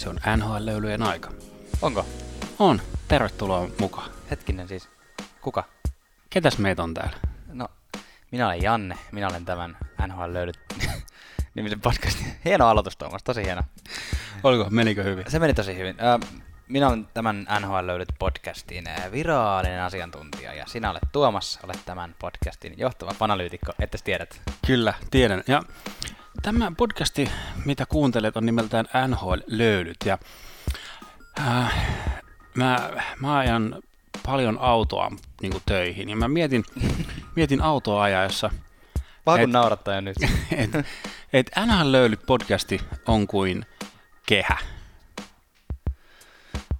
Se on NHL-löylyjen aika. Onko? On. Tervetuloa mukaan. Hetkinen siis. Kuka? Ketäs meitä on täällä? No, minä olen Janne. Minä olen tämän NHL löydyt nimisen podcastin. Hieno aloitus Tuomas, tosi hieno. Oliko, menikö hyvin? Se meni tosi hyvin. Minä olen tämän NHL löydyt podcastin virallinen asiantuntija ja sinä olet Tuomas, olet tämän podcastin johtava fanalyytikko, että tiedät. Kyllä, tiedän. Ja tämä podcasti, mitä kuuntelet, on nimeltään NHL-löydyt. Ja äh, mä, mä ajan paljon autoa niin kuin töihin ja mä mietin, mietin autoa ajaessa, Paha kun Et- naurattaa jo nyt. että et NHL-löylyt podcasti on kuin kehä.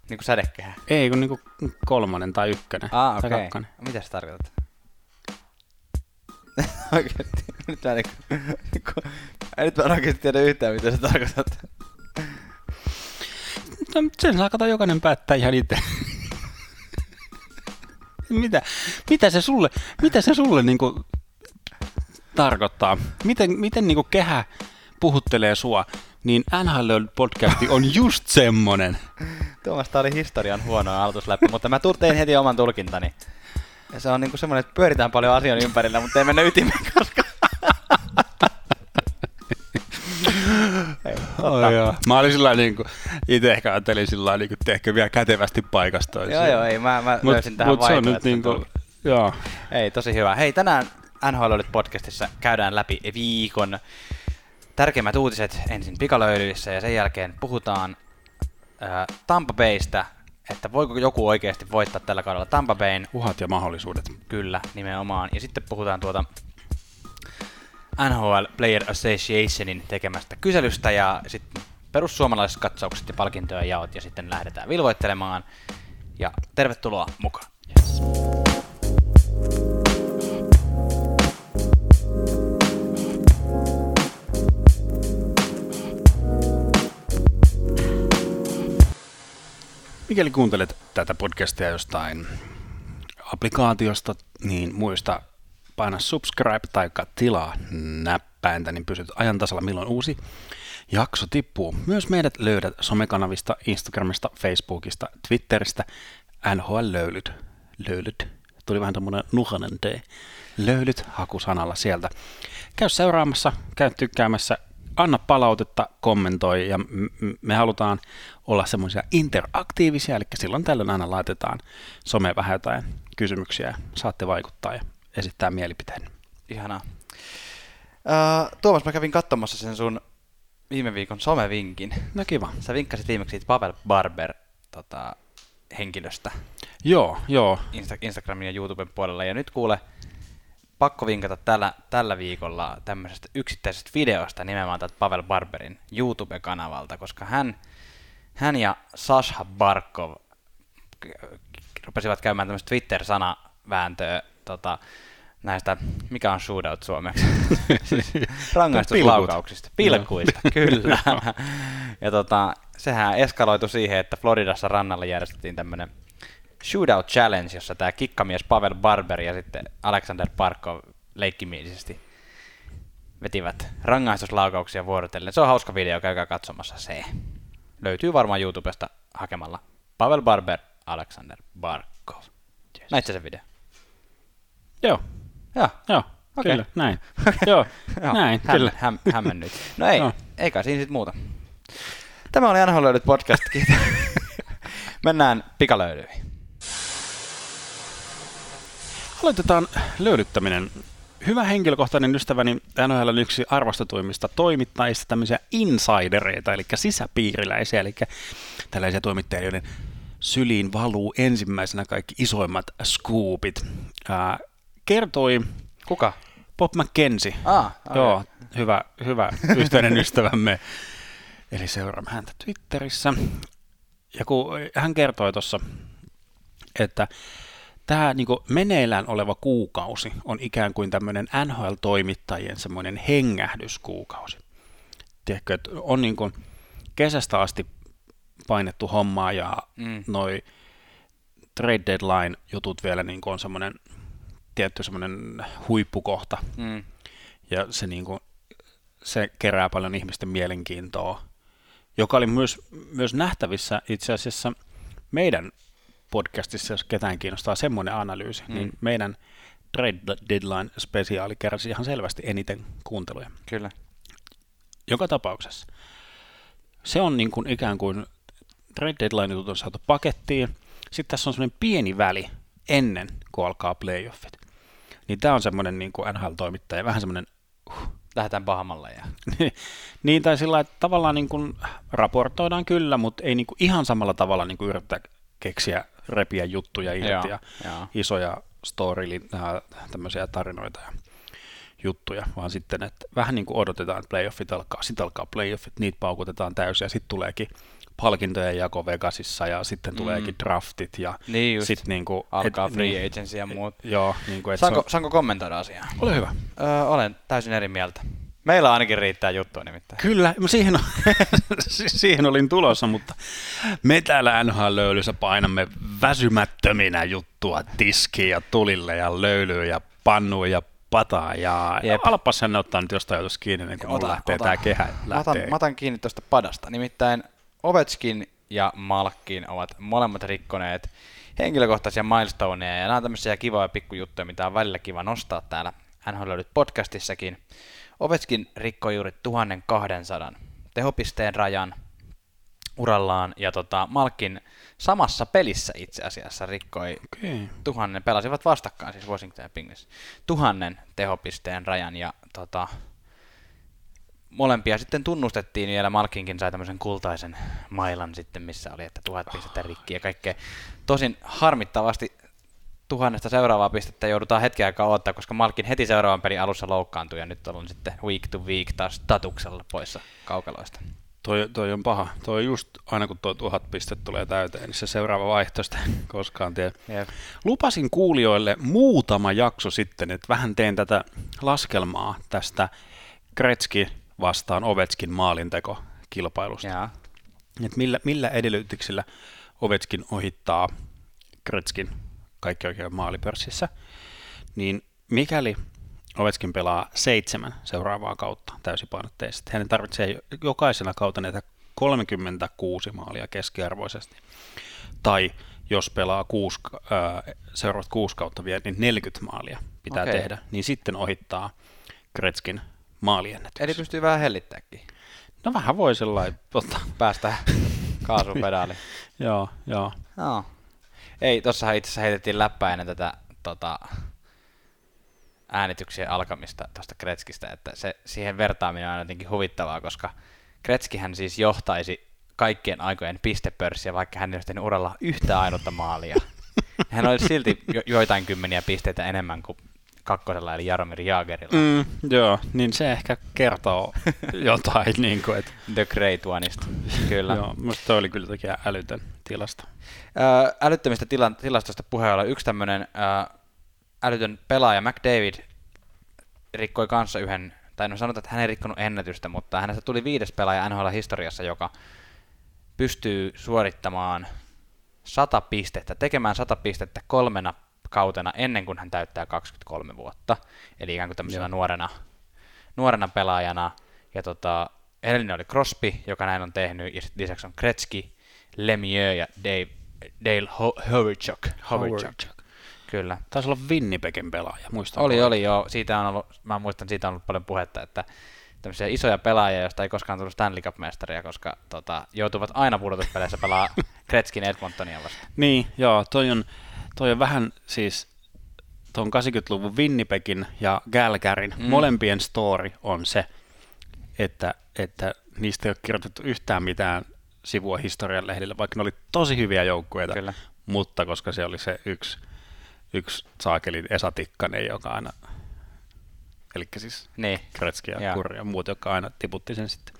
niin kuin sädekehä. Ei kun niinku kolmonen tai ykkönen Ah, tai kakkonen. Mitä sä tarkoitat? Oikeesti. Nyt mä niinku... niinku- Nyt mä en oikeesti tiedä yhtään, mitä sä tarkoitat. No, sen saa kato jokainen päättää ihan itse. mitä, mitä se sulle, mitä se sulle niinku tarkoittaa? Miten, miten niinku kehä puhuttelee sua? Niin NHL podcasti on just semmonen. Tuomas, tää oli historian huono aloitusläppä, mutta mä tein heti oman tulkintani. Ja se on niinku semmonen, että pyöritään paljon asioiden ympärillä, mutta ei mennä ytimeen koska. Ei, Oh, joo. Mä olin sillä niinku, itse ehkä ajattelin sillä niinku, että ehkä vielä kätevästi paikasta. Joo, joo, ei, mä, mä Mut, löysin tähän mut se on nyt niinku, tulkinnan. joo. Ei, tosi hyvä. Hei, tänään NHL podcastissa käydään läpi viikon tärkeimmät uutiset ensin pikalöylyissä ja sen jälkeen puhutaan äh, Tampa Baystä, että voiko joku oikeasti voittaa tällä kaudella Tampa Bayn. Uhat ja mahdollisuudet. Kyllä, nimenomaan. Ja sitten puhutaan tuota NHL Player Associationin tekemästä kyselystä ja sitten perussuomalaiset katsaukset ja palkintojen jaot ja sitten lähdetään vilvoittelemaan. Ja tervetuloa mukaan. Yes. Mikäli kuuntelet tätä podcastia jostain applikaatiosta, niin muista paina subscribe tai tilaa näppäintä, niin pysyt ajan tasalla milloin uusi jakso tippuu. Myös meidät löydät somekanavista, Instagramista, Facebookista, Twitteristä, NHL-löylyt. Löylyt. Tuli vähän tommonen nuhanen D. Löylyt hakusanalla sieltä. Käy seuraamassa, käy tykkäämässä, anna palautetta, kommentoi ja me halutaan olla semmoisia interaktiivisia, eli silloin tällöin aina laitetaan some vähän jotain kysymyksiä ja saatte vaikuttaa ja esittää mielipiteen. Ihanaa. Uh, Tuomas, mä kävin katsomassa sen sun viime viikon somevinkin. No kiva. Sä vinkkasit viimeksi siitä Pavel Barber tota, henkilöstä Joo, joo. Insta- Instagramin ja YouTuben puolella. Ja nyt kuule, pakko vinkata tällä, tällä viikolla tämmöisestä yksittäisestä videosta nimenomaan tätä Pavel Barberin YouTube-kanavalta, koska hän, hän ja Sasha Barkov rupesivat käymään tämmöistä Twitter-sanavääntöä tota, näistä, mikä on shootout suomeksi? rangaistuslaukauksista. Pilkuista, kyllä. ja tota, sehän eskaloitu siihen, että Floridassa rannalla järjestettiin tämmöinen Shootout Challenge, jossa tämä kikkamies Pavel Barber ja sitten Alexander Parkov leikkimielisesti vetivät rangaistuslaukauksia vuorotellen. Se on hauska video, käykää katsomassa se. Löytyy varmaan YouTubesta hakemalla Pavel Barber, Alexander Barkov. Yes. Näit sä sen video? Joo, Joo. joo. Okei. Kyllä, näin. Joo, näin, häm, kyllä. Häm, hämmennyt. No ei, Joo. ei kai siinä sit muuta. Tämä oli NHL Löydyt podcast, kiitos. Mennään pikalöydyihin. Aloitetaan löydyttäminen. Hyvä henkilökohtainen ystäväni NHL on yksi arvostetuimmista toimittajista, tämmöisiä insidereita, eli sisäpiiriläisiä, eli tällaisia toimittajia, joiden syliin valuu ensimmäisenä kaikki isoimmat scoopit. Ää, kertoi Kuka? Bob McKenzie, Ah, okay. Joo, hyvä, hyvä yhteinen ystävämme. Eli seuraamme häntä Twitterissä. Ja kun hän kertoi tuossa, että tämä niinku meneillään oleva kuukausi on ikään kuin tämmöinen NHL-toimittajien semmoinen hengähdyskuukausi. Tiedätkö, että on niinku kesästä asti painettu hommaa ja Mm. noi trade deadline jutut vielä niinku on semmoinen tietty semmoinen huippukohta Mm. ja se, niin kuin, se kerää paljon ihmisten mielenkiintoa. joka oli myös, myös nähtävissä itse asiassa meidän podcastissa, jos ketään kiinnostaa semmoinen analyysi, mm. niin meidän Trade Deadline spesiaali kärsi ihan selvästi eniten kuunteluja. Kyllä. Joka tapauksessa. Se on niin kuin ikään kuin Trade Deadline on saatu pakettiin. Sitten tässä on semmoinen pieni väli ennen kuin alkaa playoffit. Niin tämä on semmoinen niin kuin NHL-toimittaja, vähän semmoinen uh. Lähdetään pahamalle. Ja... niin, tai sillä että tavallaan niin kuin raportoidaan kyllä, mutta ei niin kuin ihan samalla tavalla niin kuin yritetä keksiä repiä juttuja irti ja, ja isoja story, äh, tämmöisiä tarinoita ja juttuja, vaan sitten, että vähän niin kuin odotetaan, että playoffit alkaa, sitten alkaa playoffit, niitä paukutetaan täysin ja sitten tuleekin palkintojen jako Vegasissa ja sitten mm. tuleekin draftit ja niin sitten niin kuin, alkaa et, free niin, agency ja muut. Joo, niin kuin, saanko, on... saanko kommentoida asiaa? Ole hyvä. Öö, olen täysin eri mieltä. Meillä ainakin riittää juttua nimittäin. Kyllä, siihen, on, siihen olin tulossa, mutta me täällä NHL-löylyssä painamme väsymättöminä juttua tiskiin ja tulille ja löylyyn ja pannuun ja pataa ja Jep. alappas sen ottaa nyt jostain ajatus kiinni, niin kun ota, lähtee ota. tämä kehä. Lähtee. Mä, otan, mä otan kiinni tuosta padasta. Nimittäin Ovechkin ja Malkin ovat molemmat rikkoneet henkilökohtaisia milestoneja ja nämä on tämmöisiä kivoja pikkujuttuja, mitä on välillä kiva nostaa täällä NHL podcastissakin. Ovechkin rikkoi juuri 1200 tehopisteen rajan urallaan ja tota, Malkin samassa pelissä itse asiassa rikkoi okay. tuhannen, pelasivat vastakkain siis Washington ja Penguins, tuhannen tehopisteen rajan ja tota, molempia sitten tunnustettiin vielä Malkinkin sai tämmöisen kultaisen mailan sitten, missä oli, että tuhat pistettä rikki ja kaikkea. Tosin harmittavasti tuhannesta seuraavaa pistettä joudutaan hetken aikaa odottaa, koska Malkin heti seuraavan pelin alussa loukkaantui ja nyt on sitten week to week taas statuksella poissa kaukaloista. Toi, toi on paha. Toi just aina kun tuo tuhat pistettä tulee täyteen, niin se seuraava vaihtoista koskaan tiedä. Yep. Lupasin kuulijoille muutama jakso sitten, että vähän teen tätä laskelmaa tästä Kretski vastaan Ovetskin maalinteko kilpailusta. Yeah. Et millä, millä edellytyksillä Ovetskin ohittaa Kretskin kaikki oikein maalipörssissä, niin mikäli Ovetskin pelaa seitsemän seuraavaa kautta täysipainotteisesti, hänen tarvitsee jokaisena kautta näitä 36 maalia keskiarvoisesti. Tai jos pelaa kuusi, äh, seuraavat kuusi kautta vielä, niin 40 maalia pitää okay. tehdä, niin sitten ohittaa Kretskin maaliennätys. Eli pystyy vähän hellittääkin. No vähän voi sellainen ottaa. Päästä kaasupedaali. joo, joo. No. Ei, tossahan itse asiassa heitettiin läppää ennen tätä tota, äänityksien alkamista tuosta Kretskistä, että se, siihen vertaaminen on jotenkin huvittavaa, koska Kretskihän siis johtaisi kaikkien aikojen pistepörssiä, vaikka hän ei olisi tehnyt uralla yhtä ainutta maalia. Hän olisi silti jo, joitain kymmeniä pisteitä enemmän kuin kakkosella, eli Jaromir Jaagerilla. Mm, joo, niin se ehkä kertoo jotain. niin kuin, että... The Great Oneista, kyllä. joo, musta toi oli kyllä toki älytön tilasto. Äh, älyttömistä tila- tilastosta puheella yksi tämmöinen äh, älytön pelaaja, McDavid, rikkoi kanssa yhden, tai no sanotaan, että hän ei rikkonut ennätystä, mutta hänestä tuli viides pelaaja NHL-historiassa, joka pystyy suorittamaan 100 pistettä, tekemään 100 pistettä kolmena kautena ennen kuin hän täyttää 23 vuotta, eli ikään kuin tämmöisenä nuorena, nuorena pelaajana. Ja tota, edellinen oli Crosby, joka näin on tehnyt, ja lisäksi on Kretski, Lemieux ja Dave, Dale Hoverchuk. Hoverchuk. Kyllä. Taisi olla Winnipegin pelaaja, muistan. Oli, oli joo. Siitä on ollut, mä muistan, siitä on ollut paljon puhetta, että tämmöisiä isoja pelaajia, joista ei koskaan tullut Stanley Cup-mestaria, koska tota, joutuvat aina pudotuspeleissä pelaa Kretskin Edmontonia vastaan. Niin, joo, toi on, toi on vähän siis tuon 80-luvun Winnipegin ja Galgarin mm. molempien story on se, että, että niistä ei ole kirjoitettu yhtään mitään sivua historian lehdillä, vaikka ne oli tosi hyviä joukkueita, Kyllä. mutta koska se oli se yksi, yksi saakelin Esa Tikkanen, joka aina, eli siis niin. Kretski ja, ja. Kurri ja muut, jotka aina tiputti sen sitten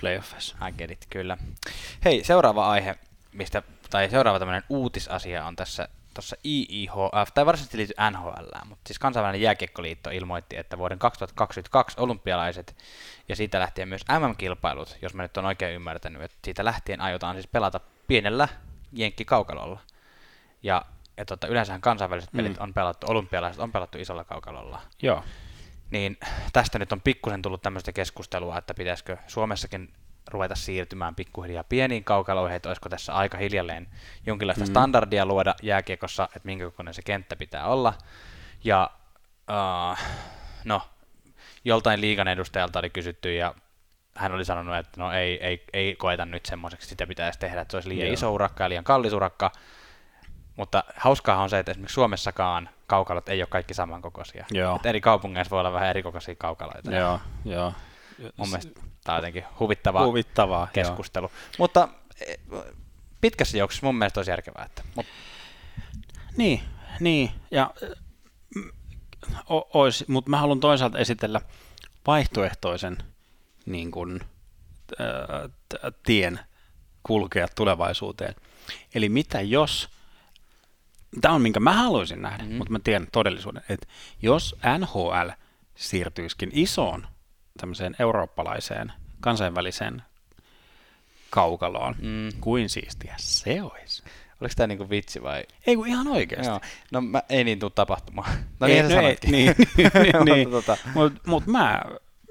playoffissa. I get it, kyllä. Hei, seuraava aihe, mistä, tai seuraava tämmöinen uutisasia on tässä tuossa IIHF, tai varsinaisesti liity NHL, mutta siis kansainvälinen jääkiekkoliitto ilmoitti, että vuoden 2022 olympialaiset ja siitä lähtien myös MM-kilpailut, jos mä nyt on oikein ymmärtänyt, että siitä lähtien aiotaan siis pelata pienellä jenkkikaukalolla. Ja, ja tota, yleensähän kansainväliset pelit mm. on pelattu, olympialaiset on pelattu isolla kaukalolla. Joo. Niin tästä nyt on pikkusen tullut tämmöistä keskustelua, että pitäisikö Suomessakin ruveta siirtymään pikkuhiljaa pieniin kaukaloihin, että olisiko tässä aika hiljalleen jonkinlaista mm. standardia luoda jääkiekossa, että minkä kokoinen se kenttä pitää olla. Ja uh, no, joltain liigan edustajalta oli kysytty ja hän oli sanonut, että no ei, ei, ei koeta nyt semmoiseksi, sitä pitäisi tehdä, että se olisi liian Joo. iso urakka ja liian kallis urakka. Mutta hauskaa on se, että esimerkiksi Suomessakaan kaukalot ei ole kaikki samankokoisia. Joo. Että eri kaupungeissa voi olla vähän erikokoisia kaukaloita. Joo, joo. Mun mielestä tämä on jotenkin huvittavaa, huvittavaa keskustelu. Joo. Mutta e, pitkässä juoksussa mun mielestä olisi järkevää. Että, mut... Niin, niin. Ja, ois, mutta mä haluan toisaalta esitellä vaihtoehtoisen niin kun, ää, tien kulkea tulevaisuuteen. Eli mitä jos, tämä on minkä mä haluaisin nähdä, mm-hmm. mutta mä tiedän todellisuuden, että jos NHL siirtyisikin isoon tämmöiseen eurooppalaiseen kansainväliseen kaukaloon, mm. kuin siistiä se olisi. Oliko tämä niinku vitsi vai? Ei kun ihan oikeasti. Joo. No mä, ei niin tule tapahtumaan. No ei, niin no ei, niin, niin, niin, niin. tota. Mutta mut mä,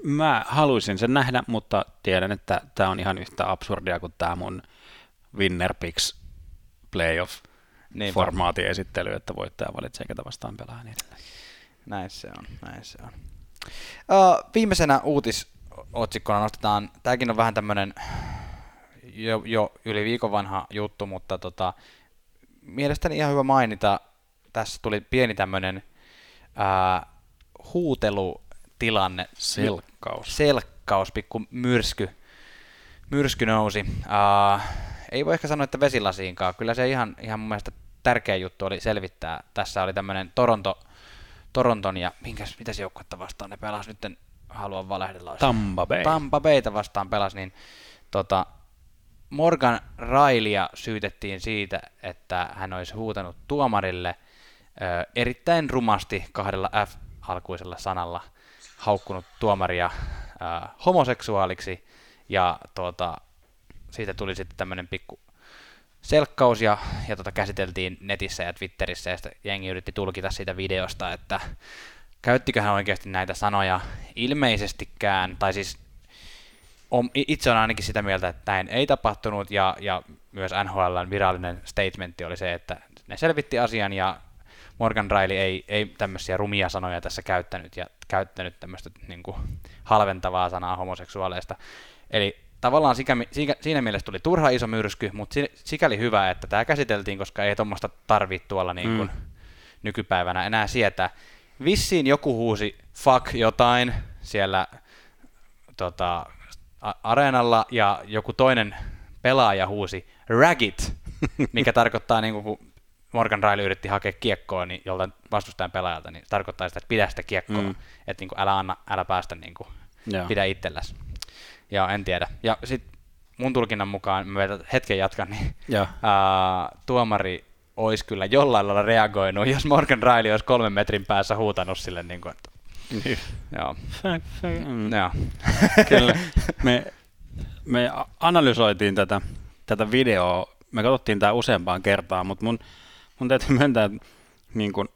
mä haluaisin sen nähdä, mutta tiedän, että tämä on ihan yhtä absurdia kuin tämä mun Winner Picks playoff niin formaatin esittely, että voittaja valitsee ketä vastaan pelaa niin edelleen. Näin se on, näin se on. Uh, viimeisenä uutisotsikkona nostetaan, tämäkin on vähän tämmöinen jo, jo yli viikon vanha juttu, mutta tota, mielestäni ihan hyvä mainita, tässä tuli pieni tämmöinen uh, huutelutilanne. Selkkaus. Selkkaus, pikku myrsky, myrsky nousi. Uh, ei voi ehkä sanoa, että vesilasiinkaan. Kyllä se ihan, ihan mun mielestä tärkeä juttu oli selvittää. Tässä oli tämmöinen Toronto Toronton ja minkäs, mitäs joukkuetta vastaan ne pelas nyt, en halua valehdella. Tampa Bay. Tampa Bayta vastaan pelas, niin tota, Morgan Railia syytettiin siitä, että hän olisi huutanut tuomarille ö, erittäin rumasti kahdella F-alkuisella sanalla haukkunut tuomaria ö, homoseksuaaliksi, ja tuota, siitä tuli sitten tämmöinen pikku selkkaus ja, ja tota käsiteltiin netissä ja Twitterissä ja jengi yritti tulkita siitä videosta, että käyttikö hän oikeasti näitä sanoja ilmeisestikään, tai siis on, itse on ainakin sitä mieltä, että näin ei tapahtunut ja, ja myös NHLn virallinen statementti oli se, että ne selvitti asian ja Morgan Riley ei, ei tämmöisiä rumia sanoja tässä käyttänyt ja käyttänyt tämmöistä niin kuin, halventavaa sanaa homoseksuaaleista. Eli tavallaan sikä, sikä, siinä mielessä tuli turha iso myrsky, mutta sikäli hyvä, että tämä käsiteltiin, koska ei tuommoista tarvitse tuolla niin kuin mm. nykypäivänä enää sietää. Vissiin joku huusi fuck jotain siellä tota, areenalla ja joku toinen pelaaja huusi ragit, mikä tarkoittaa, niin kuin, kun Morgan Riley yritti hakea kiekkoa niin joltain vastustajan pelaajalta, niin tarkoittaa sitä, että pidä sitä kiekkoa, mm. että niin kuin, älä, anna, älä päästä niin kuin, pidä itselläsi. Ja en tiedä. Ja sitten mun tulkinnan mukaan, mä hetken jatkan, niin ää, tuomari olisi kyllä jollain lailla reagoinut, jos Morgan Riley olisi kolmen metrin päässä huutanut sille, niin kuin, että niin. Joo. Mm. Joo. Kyllä. Me, me analysoitiin tätä, tätä videoa, me katsottiin tämä useampaan kertaan, mutta mun, mun täytyy myöntää, että niin kun,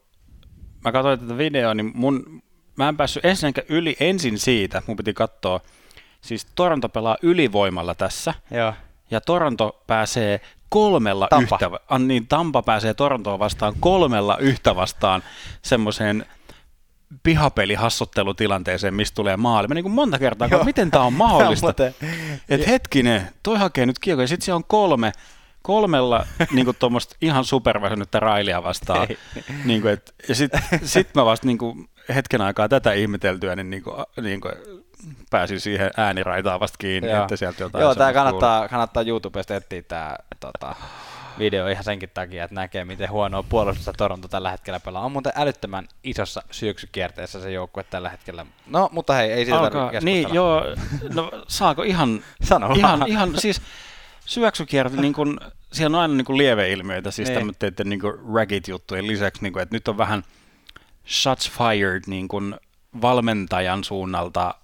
mä katsoin tätä videoa, niin mun, mä en päässyt ensinnäkään yli ensin siitä, mun piti katsoa, Siis Toronto pelaa ylivoimalla tässä. Joo. Ja Toronto pääsee kolmella Tampa. yhtä, ah, niin Tampa pääsee Torontoon vastaan kolmella yhtä vastaan semmoiseen pihapelihassottelutilanteeseen, mistä tulee maali. Mä niin kuin monta kertaa, kun miten tämä on mahdollista. Että hetkinen, toi hakee nyt kiekko, ja sitten siellä on kolme, kolmella niin kuin ihan superväsynyttä railia vastaan. niin kuin, et, ja sitten sit mä vasta niin kuin, hetken aikaa tätä ihmeteltyä, niin, niin, kuin, niin kuin, pääsin siihen ääniraitaan vasta kiinni, Joo. että sieltä jotain Joo, tämä kannattaa, kannattaa YouTubesta etsiä tämä tota, video ihan senkin takia, että näkee, miten huonoa puolustusta Toronto tällä hetkellä pelaa. On muuten älyttömän isossa syöksykierteessä se joukkue tällä hetkellä. No, mutta hei, ei siitä Alkaa, Niin, joo, no saako ihan, Sano ihan, ihan, siis syöksykierte, niin kun, siellä on aina niin lieveilmiöitä, siis niin. tämmöiden niin ragged-juttujen lisäksi, niin kun, että nyt on vähän shots fired niin kun valmentajan suunnalta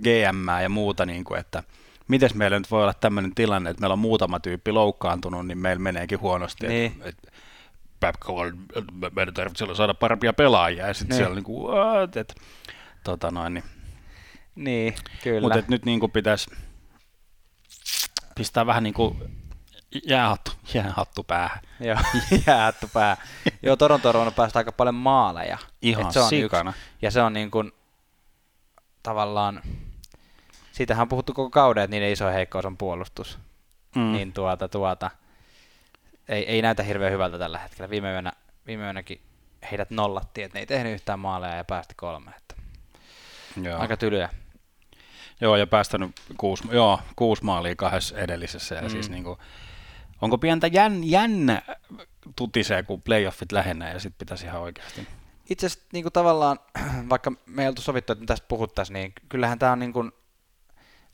GM ja muuta, niin kuin, että miten meillä nyt voi olla tämmöinen tilanne, että meillä on muutama tyyppi loukkaantunut, niin meillä meneekin huonosti. Niin. Että, että Babcock, meidän tarvitsee saada parempia pelaajia, ja sitten niin. siellä niin kuin, what, että, tota noin, niin. Niin, kyllä. Mutta nyt niin kuin pitäisi, pistää vähän niin kuin jäähattu, jäähattu päähän. Joo, jäähattu pää. Joo, Toronto on päästä aika paljon maaleja. Ihan Et se on sikana. Yksi, ja se on niin kuin, tavallaan, siitähän on puhuttu koko kauden, että niiden iso heikkous on puolustus. Mm. Niin tuota, tuota, ei, ei näytä hirveän hyvältä tällä hetkellä. Viime, yönä, viime yönäkin heidät nollattiin, että ne ei tehnyt yhtään maaleja ja päästi kolme. Että Joo. Aika tylyä. Joo, ja päästänyt kuusi, joo, kuusi maalia kahdessa edellisessä. Ja mm. siis niin kuin, onko pientä jän, jännä tutisee, kun playoffit lähenee ja sitten pitäisi ihan oikeasti. Itse asiassa niin kuin tavallaan, vaikka me ei oltu sovittu, että me tästä puhuttaisiin, niin kyllähän tämä on niin kuin,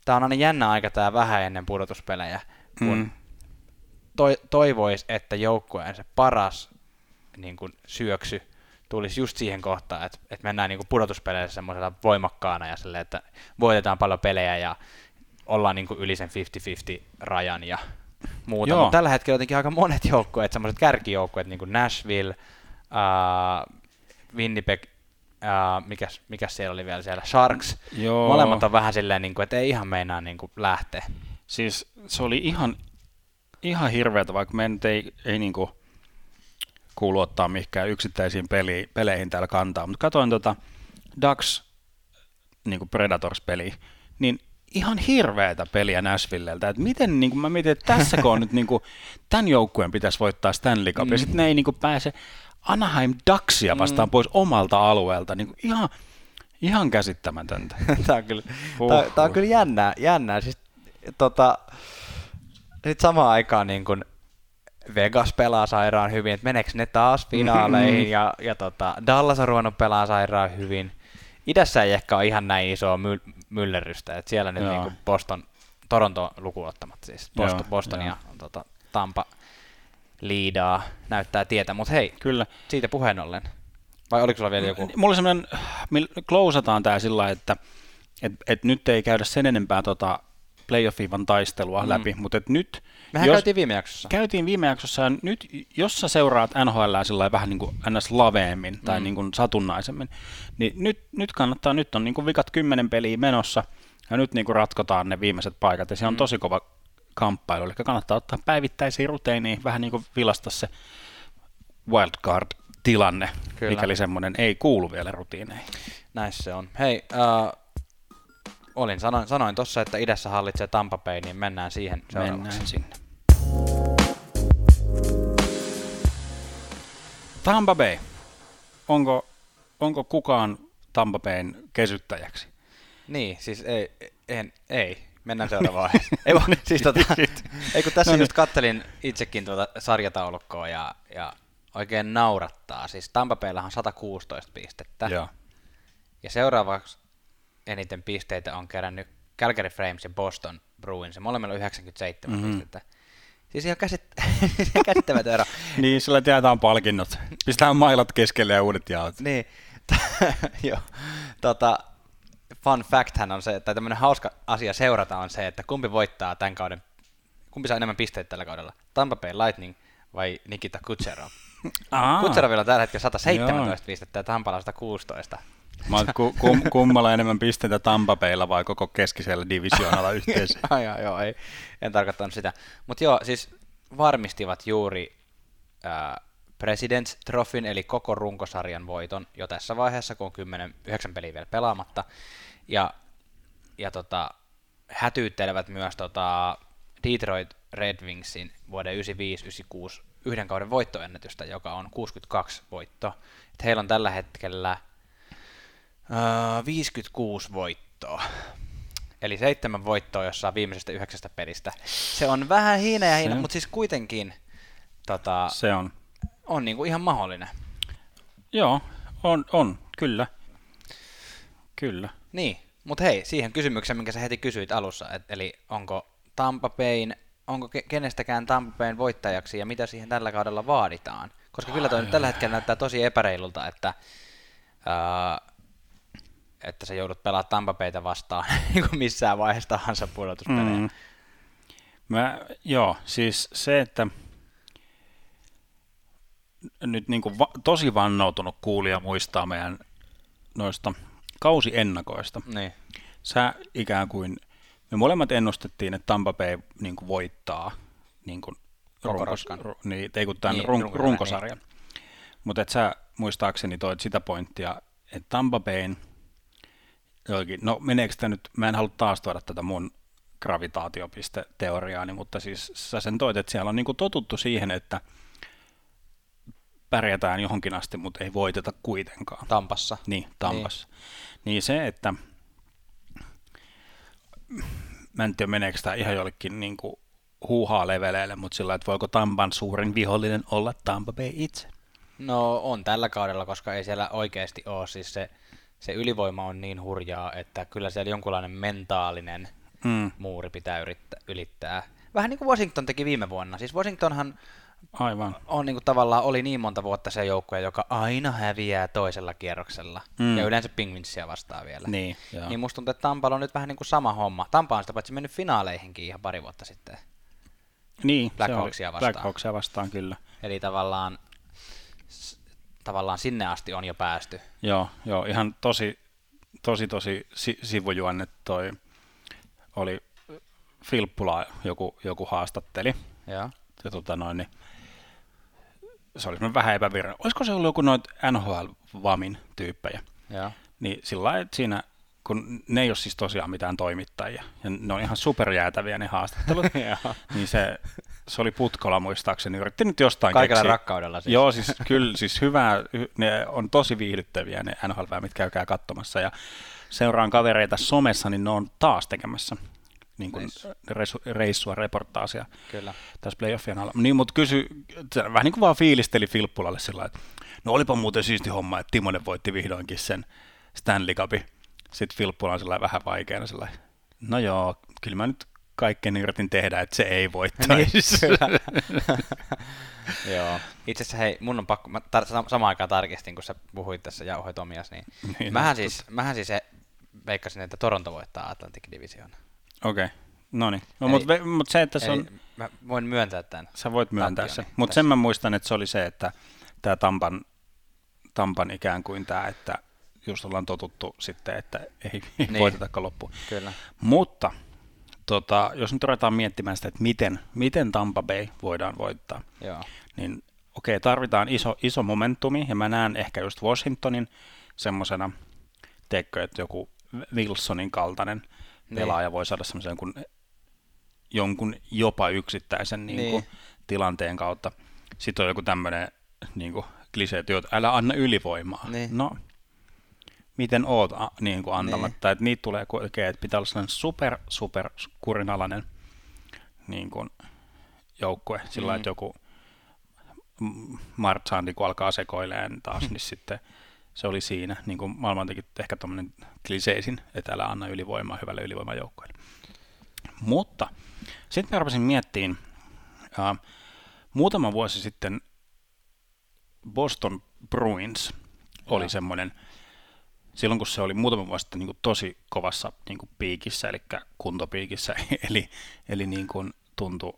tämä on aina jännä aika tämä vähän ennen pudotuspelejä, kun mm. toi, toivoisi, että joukkueen se paras niin kuin syöksy tulisi just siihen kohtaan, että, että mennään niin kuin pudotuspeleissä semmoisella voimakkaana ja sille, että voitetaan paljon pelejä ja ollaan niin kuin yli sen 50-50 rajan ja muuta. Mutta tällä hetkellä jotenkin aika monet joukkueet, semmoiset kärkijoukkueet, niin kuin Nashville, uh, Winnipeg, uh, mikäs, mikäs siellä oli vielä siellä, Sharks, Joo. molemmat on vähän silleen, niin kuin, että ei ihan meinaa niin kuin lähteä. Siis se oli ihan, ihan hirveätä, vaikka me nyt ei, ei niin kuin kuulu ottaa mihinkään yksittäisiin peli, peleihin täällä kantaa, mutta katsoin tota Ducks niin kuin Predators-peliä, niin ihan hirveätä peliä Nashvilleltä, että miten, niin kuin mä mietin, että tässä on nyt niin kuin, tämän joukkueen pitäisi voittaa Stanley Cup, mm. ja sitten ne ei niin kuin pääse Anaheim Ducksia vastaan mm. pois omalta alueelta, niin ihan, ihan käsittämätöntä. tämä on kyllä, uh, tämä, tämä on kyllä jännää, jännää. Siis, tota, sitten samaan aikaan niin kuin Vegas pelaa sairaan hyvin, että meneekö ne taas finaaleihin, mm-hmm. ja, ja tota, Dallas on ruvennut pelaa sairaan hyvin. Idässä ei ehkä ole ihan näin isoa my- myllerrystä, että siellä nyt niin Boston, Toronto lukuottamatta siis, Boston, Joo, Boston ja tota, Tampa liidaa näyttää tietä, mutta hei, Kyllä. siitä puheen ollen. Vai oliko sulla vielä joku? Mulla oli semmoinen, klousataan tämä sillä että et, et nyt ei käydä sen enempää tota playoffivan taistelua mm. läpi, mutta et nyt... Mehän jos, käytiin viime jaksossa. Käytiin viime jaksossa, ja nyt jos sä seuraat NHL sillä vähän niin kuin ns. laveemmin tai mm. niin kuin satunnaisemmin, niin nyt, nyt kannattaa, nyt on niin kuin vikat kymmenen peliä menossa, ja nyt niin kuin ratkotaan ne viimeiset paikat, ja se on mm. tosi kova kamppailu, eli kannattaa ottaa päivittäisiä ruteinia, vähän niin kuin vilasta se wildcard-tilanne, Kyllä. mikäli semmoinen ei kuulu vielä rutiineihin. Näissä se on. Hei, uh, olin, sanoin, sanoin tuossa, että idässä hallitsee Tampa Bay, niin mennään siihen seuraavaksi. Mennään sinne. Tampa Bay. Onko, onko kukaan Tampa Bayn kesyttäjäksi? Niin, siis ei, en, ei. Mennään seuraavaan ei, vaan, siis tota, ei kun tässä no, just kattelin itsekin tuota sarjataulukkoa ja, ja oikein naurattaa. Siis Tampa Baylla on 116 pistettä. Joo. Ja seuraavaksi eniten pisteitä on kerännyt Calgary Frames ja Boston Bruins, ja molemmilla on 97 mm-hmm. pistettä. Siis ihan käsit... käsittämätön ero. niin, sillä jaetaan palkinnot. Pistetään mailat keskelle ja uudet jaot. niin, joo. Tota, fun fact hän on se, että tämmöinen hauska asia seurata on se, että kumpi voittaa tämän kauden, kumpi saa enemmän pisteitä tällä kaudella, Tampa Bay Lightning vai Nikita Kucherov. Kutserovilla on tällä hetkellä 117 Joo. pistettä ja Tampalla 116. Mä ku, kum, kummalla enemmän pisteitä Tampapeilla vai koko keskisellä divisioonalla yhteensä? ai, ai, joo, ei, en tarkoittanut sitä. Mutta joo, siis varmistivat juuri äh, President's Trophyn, eli koko runkosarjan voiton jo tässä vaiheessa, kun on 10, 9 peliä vielä pelaamatta. Ja, ja tota, hätyyttelevät myös tota Detroit Red Wingsin vuoden 95-96 yhden kauden voittoennätystä, joka on 62 voitto. Et heillä on tällä hetkellä uh, äh, 56 voittoa. Eli seitsemän voittoa jossain viimeisestä yhdeksästä pelistä. Se on vähän hiina ja hiina, mutta siis kuitenkin tota, se on, on niinku ihan mahdollinen. Joo, on, on, kyllä. Kyllä. Niin, mutta hei, siihen kysymykseen, minkä sä heti kysyit alussa, et, eli onko Tampa Bayn, onko kenestäkään Tampa Bayn voittajaksi ja mitä siihen tällä kaudella vaaditaan? Koska kyllä toi tällä hetkellä näyttää tosi epäreilulta, että uh, että sä joudut pelaamaan Tampa Bayta vastaan niin missään vaiheessa tahansa pudotuspelejä. Mm. Mä, joo, siis se, että nyt niin kuin va- tosi vannoutunut kuulija muistaa meidän noista kausiennakoista. Niin. Sä ikään kuin me molemmat ennustettiin, että Tampa Bay niin kuin voittaa niin kuin runkos, ru, niin, ei kun tämän Niin, niin, run, runkosarjan, runkosarjan. Mutta et sä muistaakseni toit sitä pointtia, että Tampa Bayn, jokin, no meneekö tämä nyt, mä en halua taas tuoda tätä mun gravitaatiopisteteoriaani, mutta siis sä sen toit, että siellä on niinku totuttu siihen, että pärjätään johonkin asti, mutta ei voiteta kuitenkaan. Tampassa. Niin, Tampassa. Niin. niin se, että mä en tiedä meneekö tämä ihan jollekin niin kuin huuhaa leveleille, mutta sillä että voiko Tampan suurin vihollinen olla Tampa Bay itse? No on tällä kaudella, koska ei siellä oikeasti ole. Siis se, se ylivoima on niin hurjaa, että kyllä siellä jonkunlainen mentaalinen Mm, muuri pitää yrittää, ylittää. Vähän niin kuin Washington teki viime vuonna. Siis Washingtonhan aivan. on niin kuin tavallaan oli niin monta vuotta se joukkue, joka aina häviää toisella kierroksella. Mm. Ja yleensä Penguinsia vastaan vielä. Niin, joo. Niin musta tuntuu, että Tampalla on nyt vähän niin kuin sama homma. Tampa on sitä paitsi mennyt finaaleihinkin ihan pari vuotta sitten. niin Black Hawksia vastaan. Black Hawksia vastaan, kyllä. Eli tavallaan, tavallaan sinne asti on jo päästy. Joo, joo, ihan tosi, tosi, tosi si- sivujuonne toi oli Filppula joku, joku haastatteli. Joo. Ja tota noin, niin se oli vähän epävirra. Olisiko se ollut joku noit NHL-vamin tyyppejä? Joo. Niin sillä lailla, että siinä, kun ne ei ole siis tosiaan mitään toimittajia, ja ne on ihan superjäätäviä ne haastattelut, niin se, se oli Putkola muistaakseni, yritti nyt jostain Kaikella keksiä. rakkaudella siis. Joo, siis kyllä, siis hyvää, hy- ne on tosi viihdyttäviä ne nhl mitkä käykää katsomassa, ja seuraan kavereita somessa, niin ne on taas tekemässä niin kuin reissua, reissua, reportaasia Kyllä. tässä playoffien alla. Niin, mutta kysy, vähän niin kuin vaan fiilisteli Filppulalle sillä että no olipa muuten siisti homma, että Timonen voitti vihdoinkin sen Stanley Cupin. Sitten Filppula on sillä vähän vaikeana sillä no joo, kyllä mä nyt kaikkeni yritin tehdä, että se ei voittaisi. Joo. Itse asiassa hei, mun on pakko, mä tar- sam- samaan aikaan tarkistin, kun sä puhuit tässä jauhoit omias, niin, Niin, niin mähän, siis, mähän siis e- veikkasin, että Toronto voittaa Atlantic Division. Okei, okay. no niin. No, mutta mut se, että se on, mä voin myöntää tämän. sä voit myöntää se. Tampioni Mutta sen mä muistan, että se oli se, että tämä Tampan, Tampan ikään kuin tämä, että just ollaan totuttu sitten, että ei, ei Niin. voitetakaan loppuun. Kyllä. Mutta tota, jos nyt ruvetaan miettimään sitä, että miten, miten Tampa Bay voidaan voittaa, Joo. niin okei, tarvitaan iso, iso momentumi, ja mä näen ehkä just Washingtonin semmoisena, teekö, että joku Wilsonin kaltainen Niin. pelaaja voi saada semmoisen kun jonkun jopa yksittäisen niin kuin, Niin. tilanteen kautta. Sitten on joku tämmöinen niin kuin, klisee, että älä anna ylivoimaa. Niin. No, miten oot a, niin kuin antamatta, Niin. että niitä tulee oikein, että pitää olla sellainen super, super kurinalainen niin kuin, joukkue, sillä Mm. että joku Marchandi, kun alkaa sekoilemaan taas, niin sitten se oli siinä, niin kuin maailman teki ehkä tuommoinen kliseisin, että älä anna ylivoimaa hyvälle ylivoimajoukkoille. Mutta sitten mä rupesin miettimään, uh, muutama vuosi sitten Boston Bruins oli semmoinen, silloin kun se oli muutama vuosi sitten niin kuin tosi kovassa niin kuin piikissä, eli kuntopiikissä, eli, eli niin kuin tuntui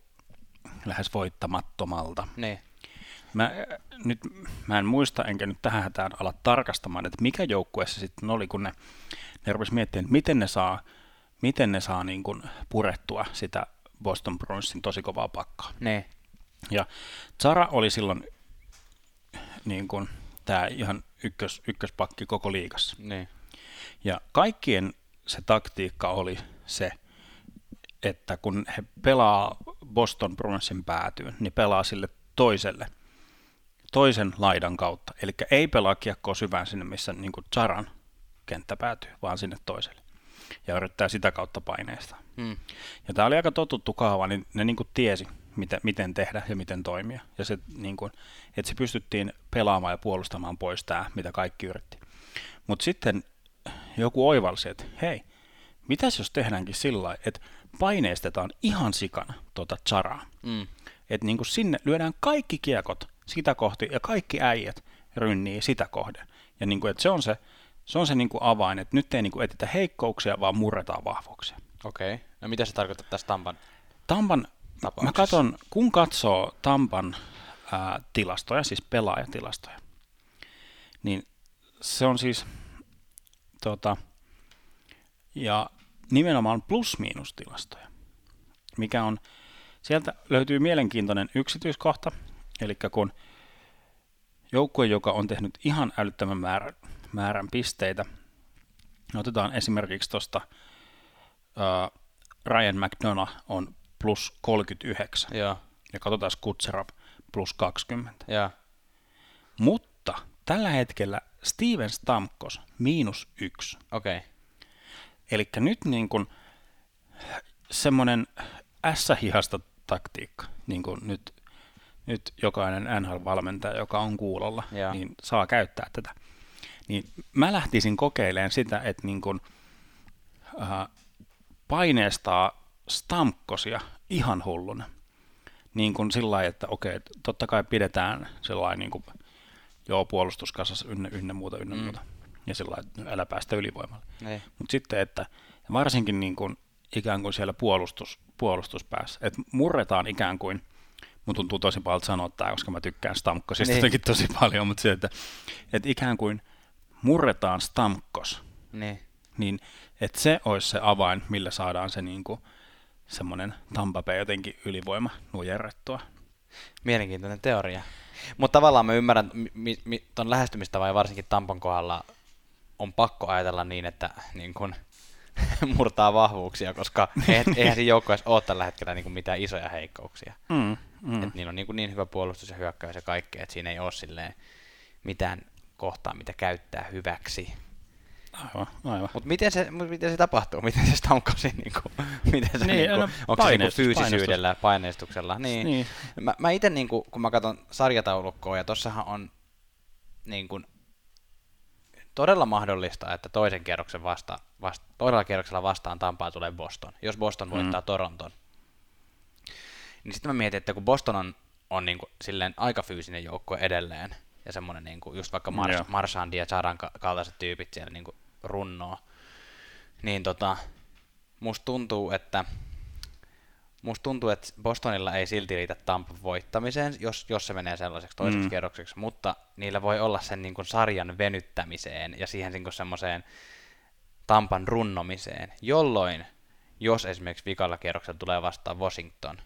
lähes voittamattomalta. Niin. Mä, nyt, mä en muista, enkä nyt tähän hätään ala tarkastamaan, että mikä joukkue se sitten oli, kun ne, ne rupesi miettimään, että miten ne saa, miten ne saa niin kuin purettua sitä Boston Bruinsin tosi kovaa pakkaa. Niin. Ja Zara oli silloin niin kuin, tämä ihan ykkös, ykköspakki koko liigassa. Niin. Ja kaikkien se taktiikka oli se, että kun he pelaa Boston Bruinsin päätyyn, niin pelaa sille toiselle, toisen laidan kautta. Eli ei pelaa kiekkoa syvään sinne, missä niin kuin Zaran kenttä päätyy, vaan sinne toiselle. Ja yrittää sitä kautta paineista. Mm. Ja tämä oli aika totuttu kaava, niin ne niin kuin tiesi, miten, miten tehdä ja miten toimia. Ja se, niin kuin, että se pystyttiin pelaamaan ja puolustamaan pois tämä, mitä kaikki yritti. Mutta sitten joku oivalsi, että hei, mitäs jos tehdäänkin sillä lailla, että paineistetaan ihan sikana tuota charaa. Mm. Että niin sinne lyödään kaikki kiekot sitä kohti ja kaikki äijät rynnii sitä kohden. Ja niin kuin, että se on se, se, on se niin kuin avain, että nyt ei niin kuin etitä heikkouksia, vaan murretaan vahvuuksia. Okei. Okay. No mitä se tarkoittaa tässä Tampan? Tampan, mä katson, kun katsoo Tampan ää, tilastoja, siis pelaajatilastoja, niin se on siis, tota, ja nimenomaan plus-miinustilastoja, mikä on, sieltä löytyy mielenkiintoinen yksityiskohta, eli kun joukkue, joka on tehnyt ihan älyttömän määrän, määrän pisteitä, otetaan esimerkiksi tuosta uh, Ryan McDonough on plus 39, Joo. ja katsotaan Kutserov plus 20. Joo. Mutta tällä hetkellä Steven Stamkos miinus yksi. Okei. Okay. Eli nyt niin kuin semmoinen S-hihasta taktiikka, niin kuin nyt, nyt jokainen NHL-valmentaja, joka on kuulolla, Joo. niin saa käyttää tätä. Niin mä lähtisin kokeilemaan sitä, että niin kuin, äh, paineestaa Stamkosia ihan hulluna. Niin kuin sillä lailla, että okei, totta kai pidetään sellainen niin kuin, joo, puolustuskasassa ynnä, ynnä muuta, ynnä Mm. muuta. Ja sillä lailla, että älä päästä ylivoimalla. Niin. Mutta sitten, että varsinkin niin kuin, ikään kuin siellä puolustus, puolustuspäässä, että murretaan ikään kuin, mun tuntuu tosi paljon sanoa tämä, koska mä tykkään Stamkosista Niin. niin. tosi paljon, mutta se, että, että ikään kuin murretaan Stamkos, Niin. niin että se olisi se avain, millä saadaan se niin kuin, semmoinen Tampa Bay jotenkin ylivoima nujerrettua. Mielenkiintoinen teoria. Mutta tavallaan mä ymmärrän mi- mi- ton lähestymistavan ja varsinkin Tampan kohdalla on pakko ajatella niin, että niin kun, murtaa vahvuuksia, koska eihän, eihän siinä joukkueessa ole tällä hetkellä niin kuin mitään isoja heikkouksia. Mm, mm. Et niillä on niin, kuin niin hyvä puolustus ja hyökkäys ja kaikkea, että siinä ei ole silleen mitään kohtaa, mitä käyttää hyväksi. Aivan, aivan. Mutta miten se, mut miten se tapahtuu? Miten se Stamkosi, niin kuin, miten se, Niin, niin, kuin, no, onko se niin kuin fyysisyydellä paineistuksella? Niin. Niin. Mä, mä itse, niin kuin, kun mä katson sarjataulukkoa, ja tossahan on niin kuin, todella mahdollista, että toisen kierroksen vasta, vasta, toisella kierroksella vastaan Tampaa tulee Boston, jos Boston voittaa mm. Toronton. Niin sitten mä mietin, että kun Boston on, on niin kuin, silleen aika fyysinen joukkue edelleen, ja semmoinen niin kuin, just vaikka Mars, Joo. Marsandi ja Charan ka- kaltaiset tyypit siellä niin kuin, runnoo, niin tota, musta tuntuu, että musta tuntuu, että Bostonilla ei silti riitä Tampan voittamiseen, jos, jos se menee sellaiseksi toiseksi mm. Kierrokseksi, mutta niillä voi olla sen niin kuin sarjan venyttämiseen ja siihen niin kuin semmoiseen Tampan runnomiseen, jolloin jos esimerkiksi vikalla kierroksella tulee vastaan Washington,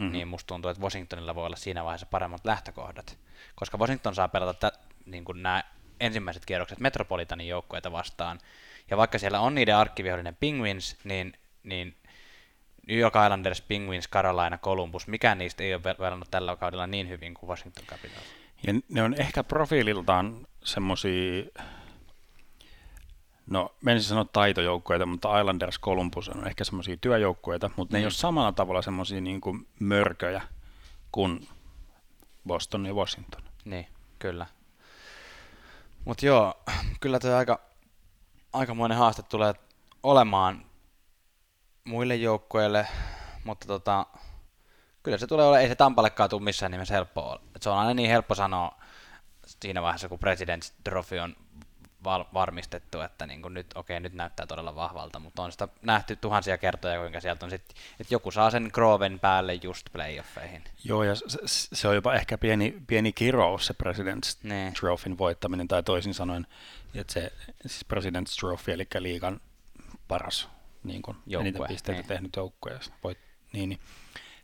mm-hmm. Mhm. niin musta tuntuu, että Washingtonilla voi olla siinä vaiheessa paremmat lähtökohdat, koska Washington saa pelata tä, niin kuin nämä ensimmäiset kierrokset Metropolitanin joukkueita vastaan, ja vaikka siellä on niiden arkkivihollinen Penguins, niin, niin New York Islanders, Penguins, Carolina, Columbus, mikään niistä ei ole pel- pelannut tällä kaudella niin hyvin kuin Washington Capitals. Ja ne on ehkä profiililtaan semmosia, no menisin sanoa taitojoukkueita, mutta Islanders Columbus on ehkä semmosia työjoukkueita, mutta mm. ne ei Mm. ole samalla tavalla semmosia niin kuin mörköjä kuin Boston ja Washington. Niin, kyllä. Mutta joo, kyllä tuo aika, aikamoinen haaste tulee olemaan muille joukkueille, mutta tota, kyllä se tulee olemaan, ei se Tampallekaan tule missään nimessä helppoa olla. Et se on aina niin helppo sanoa siinä vaiheessa, kun President's Trophy on val- varmistettu, että niin nyt, okei, nyt näyttää todella vahvalta, mutta on sitä nähty tuhansia kertoja, kuinka sieltä on sitten, että joku saa sen Groven päälle just playoffeihin. Joo, ja se, se on jopa ehkä pieni, pieni kirous se President's Niin. Trophyn voittaminen, tai toisin sanoen, että se siis President's Trophy, eli liigan paras niin kuin, Joukkue, eniten pisteitä niin. tehnyt joukkue, ja voit, niin, niin,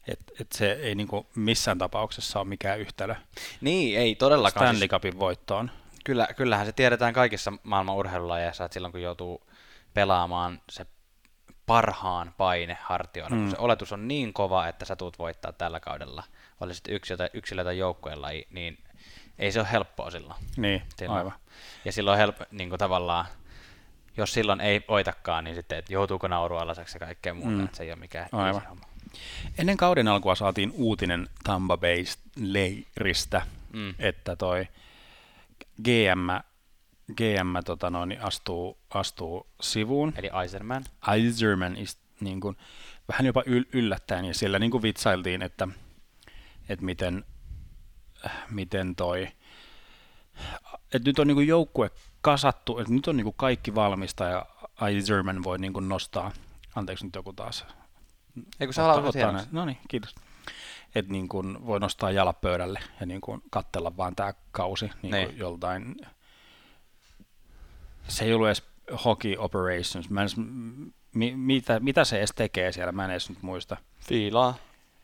et, et se ei niin kuin, missään tapauksessa ole mikään yhtälö Niin, ei todellakaan. Stanley Cupin voittoon. Kyllä, kyllähän se tiedetään kaikissa maailman urheilulajeissa, että silloin kun joutuu pelaamaan se parhaan paine hartioilla, mm. kun se oletus on niin kova, että sä tuut voittaa tällä kaudella, oli sitten yksilö tai, yksilö tai joukkueen laji, niin ei se ole helppoa silloin. Niin, silloin. aivan. Ja silloin help, niin kuin tavallaan, jos silloin ei voitakaan, niin sitten, että joutuuko naurualaseksi ja kaikkea muuta, mm. Että se ei ole mikään Aivan. homma. Ennen kauden alkua saatiin uutinen Tampa Bay leiristä, Mm. että toi GM, GM tota noin, astuu, astuu sivuun. Eli Eiserman. Eiserman is, niin kuin, vähän jopa yl- yllättäen, ja siellä niin kuin vitsailtiin, että, että miten, miten toi, että nyt on niin kuin joukkue kasattu, että nyt on niin kuin kaikki valmista, ja Eiserman voi niin kuin nostaa, anteeksi nyt joku taas, Eikö sä haluat. No niin, kiitos. Että niin kuin voi nostaa jalat pöydälle ja niin kuin katsella vaan tämä kausi niin Niin. kuin joltain. Se ei ollut edes hockey operations. Mä en edes mi, mitä, mitä se edes tekee siellä, mä en edes nyt muista. Fiilaa.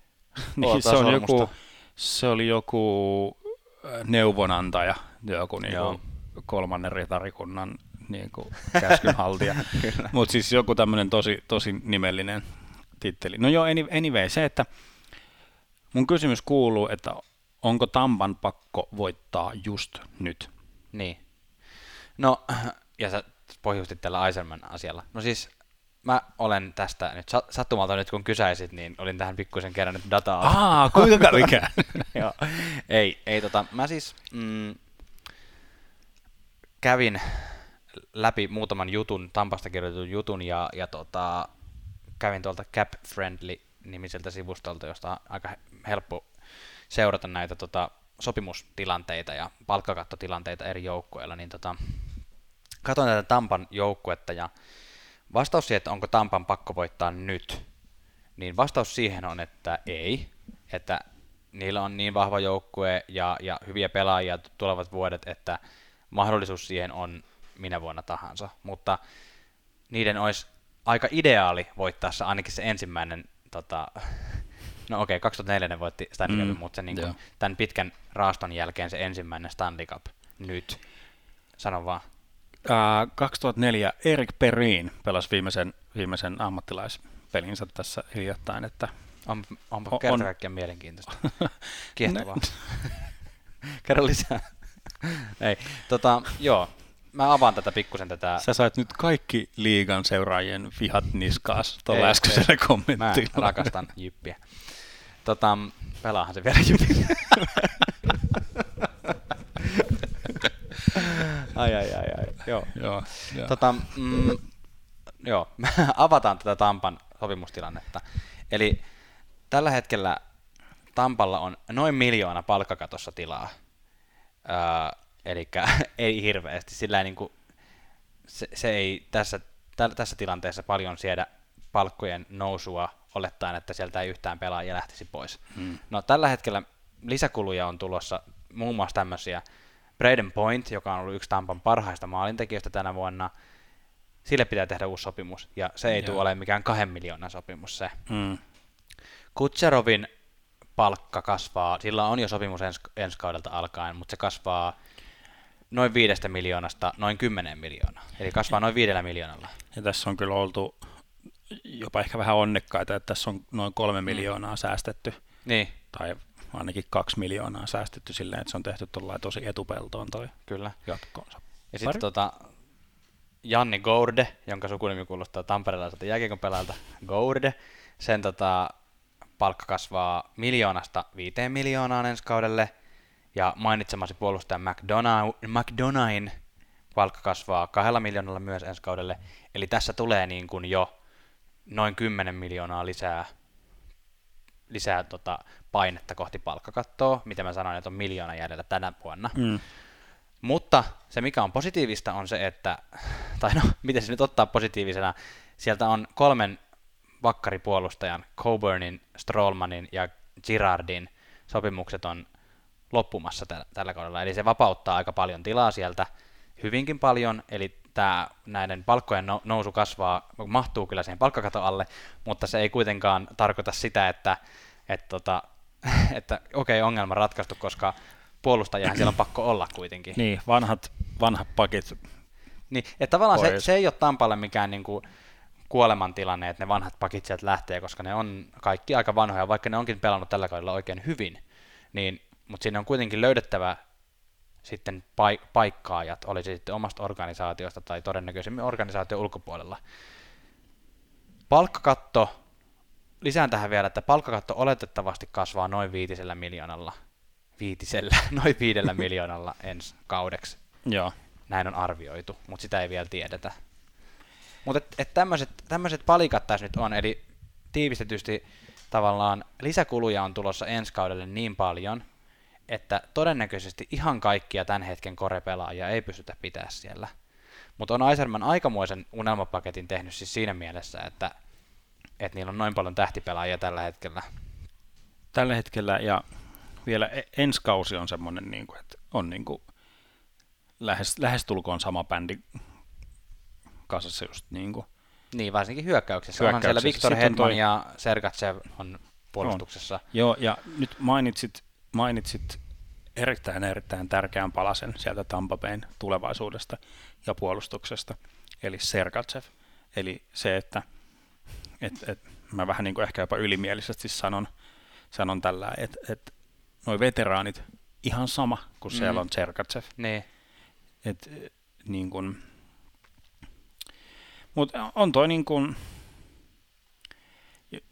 niin, se, on joku, se oli joku äh, neuvonantaja, joku niinku kolmannen ritarikunnan niinku käskynhaltija. Mutta siis joku tämmöinen tosi, tosi nimellinen titteli. No joo, anyway, se, että mun kysymys kuuluu, että onko Tampan pakko voittaa just nyt? Niin. No, ja sä pohjustit tällä Eiserman asialla. No siis mä olen tästä nyt sattumalta nyt kun kysäisit, niin olin tähän pikkuisen kerännyt dataa. Aa, kuinka kävikään? Joo, ei, ei tota, mä siis mm, kävin läpi muutaman jutun, Tampasta kirjoitetun jutun ja, ja tota, kävin tuolta Cap Friendly nimiseltä sivustolta, josta on aika helppo seurata näitä tota, sopimustilanteita ja palkkakattotilanteita eri joukkueilla, niin tota, katsoin tätä Tampan joukkuetta ja vastaus siihen, että onko Tampan pakko voittaa nyt, niin vastaus siihen on, että ei, että niillä on niin vahva joukkue ja, ja hyviä pelaajia tulevat vuodet, että mahdollisuus siihen on minä vuonna tahansa, mutta niiden olisi aika ideaali voittaa se ainakin se ensimmäinen, tota, no okei, okay, 2004 ne voitti Stanley Cup, mm, mutta se niin kuin, tämän pitkän raaston jälkeen se ensimmäinen Stanley Cup nyt. Sano vaan. Uh, 2004 Erik Perin pelasi viimeisen, viimeisen ammattilaispelinsä tässä hiljattain, että on, onpa on, kerta kaikkiaan mielenkiintoista. Kiehtovaa. Kerro lisää. Ei, tota, joo, mä avaan tätä pikkusen tätä. Sä sait nyt kaikki liigan seuraajien vihat niskaas tuolla äskeisellä kommentilla. Mä rakastan jyppiä. Tota, pelaahan se vielä jyppiä. ai, ai, ai, ai. Joo. joo, joo. Tota, mm, joo. avataan tätä Tampan sopimustilannetta. Eli tällä hetkellä Tampalla on noin miljoona palkkakatossa tilaa. Öö, Eli ei hirveästi. Sillä niin kuin, se, se ei tässä, tä, tässä tilanteessa paljon siedä palkkojen nousua olettaen, että sieltä ei yhtään pelaajia lähtisi pois. Hmm. No tällä hetkellä lisäkuluja on tulossa muun muassa tämmöisiä. Braden Point, joka on ollut yksi Tampan parhaista maalintekijöistä tänä vuonna, sille pitää tehdä uusi sopimus, ja se ei tule olemaan mikään kahden miljoonan sopimus se. Hmm. Kutserovin palkka kasvaa, sillä on jo sopimus ens, ensi kaudelta alkaen, mutta se kasvaa noin viidestä miljoonasta noin kymmenen miljoonaa. Eli kasvaa noin viidellä miljoonalla. Ja tässä on kyllä oltu jopa ehkä vähän onnekkaita, että tässä on noin kolme mm. miljoonaa säästetty. Niin. Tai ainakin kaksi miljoonaa säästetty silleen, että se on tehty tosi etupeltoon toi Kyllä. jatkoonsa. Ja sitten tota, Janni Gourde, jonka sukunimi kuulostaa tamperelaiselta jääkiekon pelaajalta, Gourde, sen tota, palkka kasvaa miljoonasta viiteen miljoonaan ensi kaudelle – ja mainitsemasi puolustaja McDonough, McDonaghin palkka kasvaa kahdella miljoonalla myös ensi kaudelle. Eli tässä tulee niin kuin jo noin 10 miljoonaa lisää, lisää tota painetta kohti palkkakattoa, mitä mä sanoin, että on miljoona jäljellä tänä vuonna. Mm. Mutta se, mikä on positiivista, on se, että, tai no, miten se nyt ottaa positiivisena, sieltä on kolmen vakkaripuolustajan, Coburnin, Strollmanin ja Girardin sopimukset on loppumassa tällä, tällä kaudella. Eli se vapauttaa aika paljon tilaa sieltä, hyvinkin paljon, eli tämä näiden palkkojen nousu kasvaa, mahtuu kyllä siihen palkkakaton alle, mutta se ei kuitenkaan tarkoita sitä, että, että, tota, että okei, okay, ongelma ratkaistu, koska puolustajahan siellä on pakko olla kuitenkin. Niin, vanhat, vanhat pakit Niin, että tavallaan se, se ei ole Tampalle mikään niin kuin kuolemantilanne, että ne vanhat pakit sieltä lähtee, koska ne on kaikki aika vanhoja, vaikka ne onkin pelannut tällä kaudella oikein hyvin, niin mutta siinä on kuitenkin löydettävä sitten paik- paikkaajat, oli se sitten omasta organisaatiosta tai todennäköisemmin organisaation ulkopuolella. Palkkakatto, lisään tähän vielä, että palkkakatto oletettavasti kasvaa noin viitisellä miljoonalla, viitisellä, noin viidellä miljoonalla ensi kaudeksi. Joo. Näin on arvioitu, mutta sitä ei vielä tiedetä. Mutta et, et tämmöiset palikat tässä nyt on, eli tiivistetysti tavallaan lisäkuluja on tulossa ensi kaudelle niin paljon, että todennäköisesti ihan kaikkia tämän hetken korepelaajia ei pystytä pitää siellä. Mutta on Aiserman aikamoisen unelmapaketin tehnyt siis siinä mielessä, että, että niillä on noin paljon tähtipelaajia tällä hetkellä. Tällä hetkellä ja vielä e- ensi kausi on semmoinen, niin kuin, että on niin kuin lähes, lähestulkoon sama bändi kasassa just niin kuin. Niin, varsinkin hyökkäyksessä. Onhan siellä Hyökkäyksessä. Viktor on Hedman toi- ja Sergatsev on puolustuksessa. Joo, ja nyt mainitsit, mainitsit erittäin erittäin tärkeän palasen sieltä Tampa Bayn tulevaisuudesta ja puolustuksesta, eli Sergatsev. Eli se, että et, et, mä vähän niin kuin ehkä jopa ylimielisesti sanon, sanon tällä, että et, noi veteraanit ihan sama kuin siellä Mm. on Sergatsev. Niin. Et, niin kun, mut on toi niin kun,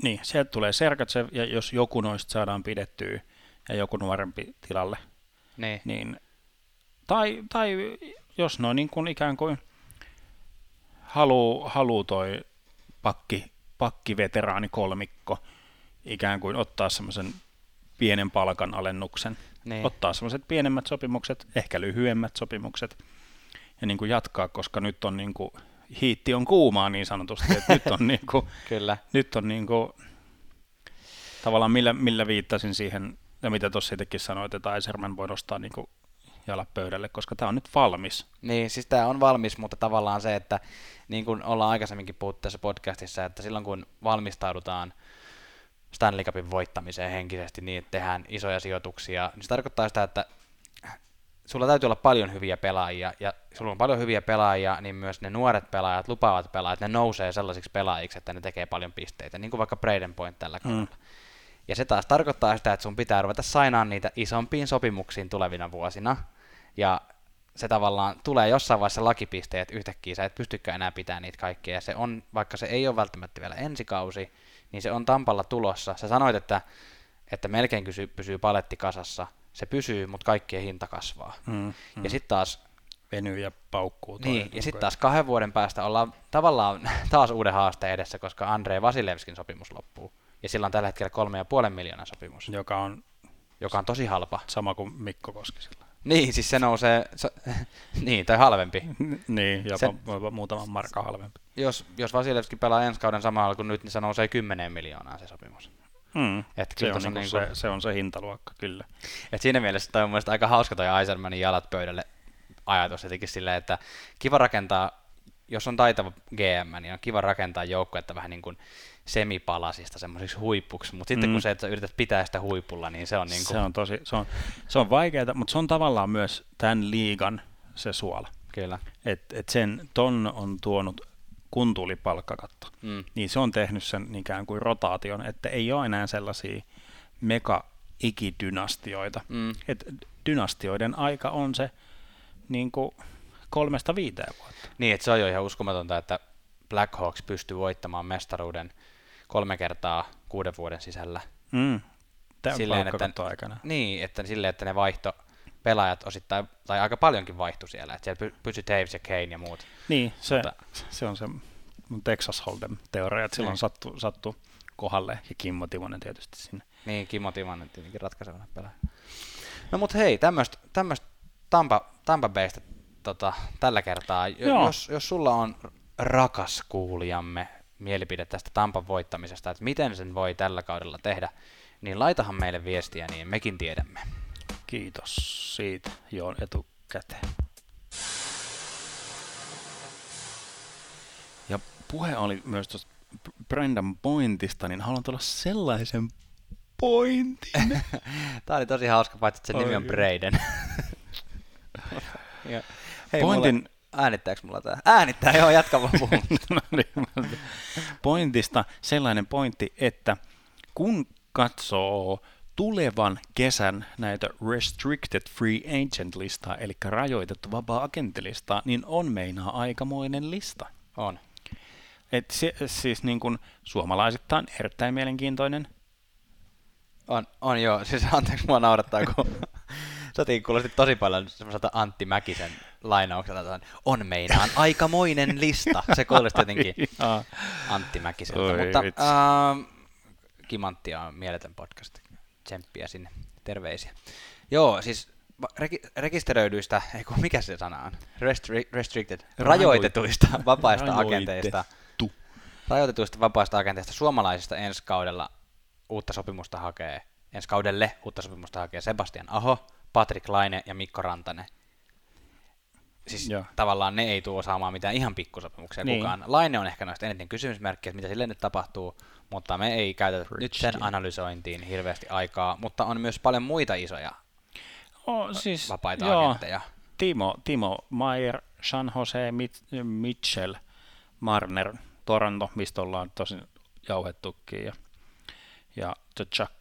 niin, sieltä tulee Sergatsev, ja jos joku noista saadaan pidettyä ja joku nuorempi tilalle, Niin. niin, tai, tai jos ne on niin kuin ikään kuin haluu, haluu toi pakki, pakkiveteraani kolmikko ikään kuin ottaa semmoisen pienen palkan alennuksen, Niin. ottaa semmoiset pienemmät sopimukset, ehkä lyhyemmät sopimukset ja niin kuin jatkaa, koska nyt on niin kuin, hiitti on kuumaa niin sanotusti, että nyt on niin kuin, Kyllä. nyt on niin kuin, tavallaan millä, millä viittasin siihen, ja mitä tuossa itsekin sanoit, että Aiserman voi nostaa niin kuin jalat pöydälle, koska tämä on nyt valmis. Niin, siis tämä on valmis, mutta tavallaan se, että niin kuin ollaan aikaisemminkin puhuttu tässä podcastissa, että silloin kun valmistaudutaan Stanley Cupin voittamiseen henkisesti niin, että tehdään isoja sijoituksia, niin se tarkoittaa sitä, että sulla täytyy olla paljon hyviä pelaajia, ja sulla on paljon hyviä pelaajia, niin myös ne nuoret pelaajat, lupaavat pelaajat, ne nousee sellaisiksi pelaajiksi, että ne tekee paljon pisteitä, niin kuin vaikka Braden Point tällä kaudella. Mm. Ja se taas tarkoittaa sitä, että sun pitää ruveta sainaan niitä isompiin sopimuksiin tulevina vuosina, ja se tavallaan tulee jossain vaiheessa lakipisteet yhtäkkiä, sä et pystykään enää pitämään niitä kaikkia, ja se on, vaikka se ei ole välttämättä vielä ensikausi, niin se on Tampalla tulossa. Sä sanoit, että, että melkein kysy, pysyy paletti kasassa, se pysyy, mutta kaikkien hinta kasvaa. Mm, Mm. Ja sitten taas, Venyy ja paukkuu. niin, ja sitten ajan. taas kahden vuoden päästä ollaan tavallaan taas uuden haasteen edessä, koska Andrei Vasilevskin sopimus loppuu. Ja sillä on tällä hetkellä kolme ja puolen miljoonan sopimus, Joka on joka on tosi halpa. sama kuin Mikko Koskisella. Niin, siis se nousee, se, niin, tai halvempi. niin, jopa, Se- muutaman markan halvempi. Jos, jos Vasilevski pelaa ensi kauden samalla kuin nyt, niin se nousee 10 miljoonaa se sopimus. Mm. Et Se, on tossa niinku niinku- se, se on se hintaluokka, kyllä. Et siinä mielessä toi on mun mielestä aika hauska toi Eisermanin jalat pöydälle ajatus jotenkin silleen, että kiva rakentaa, jos on taitava GM, niin on kiva rakentaa joukkuetta vähän niin kuin semipalasista semmoisiksi huippuksi, mutta sitten Mm. kun se, että yrität pitää sitä huipulla, niin se on niin kuin, Se on tosi, se on, se on vaikeaa, mutta se on tavallaan myös tämän liigan se suola. kyllä. Et, et sen ton on tuonut, kun tuli palkkakatto, Mm. niin se on tehnyt sen ikään kuin rotaation, että ei ole enää sellaisia mega ikidynastioita. Mm. Et dynastioiden aika on se niin kuin kolmesta viiteen vuotta. Niin, että se on jo ihan uskomatonta, että Blackhawks pystyy voittamaan mestaruuden kolme kertaa kuuden vuoden sisällä. Mm. Tämä Silleen, että- palkkakattoaikana. Niin, että silleen, että ne vaihto pelaajat osittain, tai aika paljonkin vaihtui siellä, että siellä py- pysyi Taves ja Kane ja muut. Niin, se, Mutta- se on se mun Texas Hold'em-teoria, että silloin Niin. sattu, sattu kohdalle ja Kimmo Timonen tietysti sinne. Niin, Kimmo Timonen tietenkin ratkaisevana pelaaja. No mut hei, tämmöistä tämmöist Tampa, Tampa Baystä tota, tällä kertaa. Joo. Jos, jos sulla on rakas kuulijamme mielipide tästä Tampan voittamisesta, että miten sen voi tällä kaudella tehdä, niin laitahan meille viestiä, niin mekin tiedämme. Kiitos siitä jo etukäteen. Ja puhe oli myös tuosta Brendan Pointista, niin haluan tulla sellaisen pointin. Tää oli tosi hauska, paitsi että sen nimi on Oi. Braden. Ja- Hei, Pointin- mulle, äänittääks mulla tää? Äänittää, joo, jatka vaan puhun. No niin, Pointista sellainen pointti, että kun katsoo tulevan kesän näitä restricted free agent listaa, eli rajoitettu vapaa agenttilistaa, niin on meinaa aikamoinen lista. on. Et se, siis niin kuin suomalaisittain erittäin mielenkiintoinen. On, on joo. Siis anteeksi, mua naurattaa, kun Sotiin kuulosti tosi paljon semmoiselta Antti Mäkisen lainaukselta. että On meinaan aikamoinen lista. Se kuulosti jotenkin. Antti Mäkiseltä. Oi Mutta vitsi. ähm, Kimanttia on mieletön podcast. Tsemppiä sinne. Terveisiä. Joo, siis reki- rekisteröidyistä, ei kun mikä se sana on? Restri- restricted. Rajoitetuista vapaista agenteista. Rajoitetuista vapaista agenteista suomalaisista ensi kaudella uutta sopimusta hakee, ensi kaudelle uutta sopimusta hakee Sebastian Aho, Patrick Laine ja Mikko Rantanen. Siis Joo. tavallaan ne ei tuo saamaan mitään ihan pikkusopimuksia Niin. kukaan. Laine on ehkä noista eniten kysymysmerkkiä, mitä sille nyt tapahtuu, mutta me ei käytetä nyt sen analysointiin hirveästi aikaa, mutta on myös paljon muita isoja Oh, siis, vapaita joo, agentteja. Timo, Timo Maier, San Jose, Mit- Mitchell, Marner, Toronto, mistä ollaan tosin jauhettukin, ja, ja Chuck,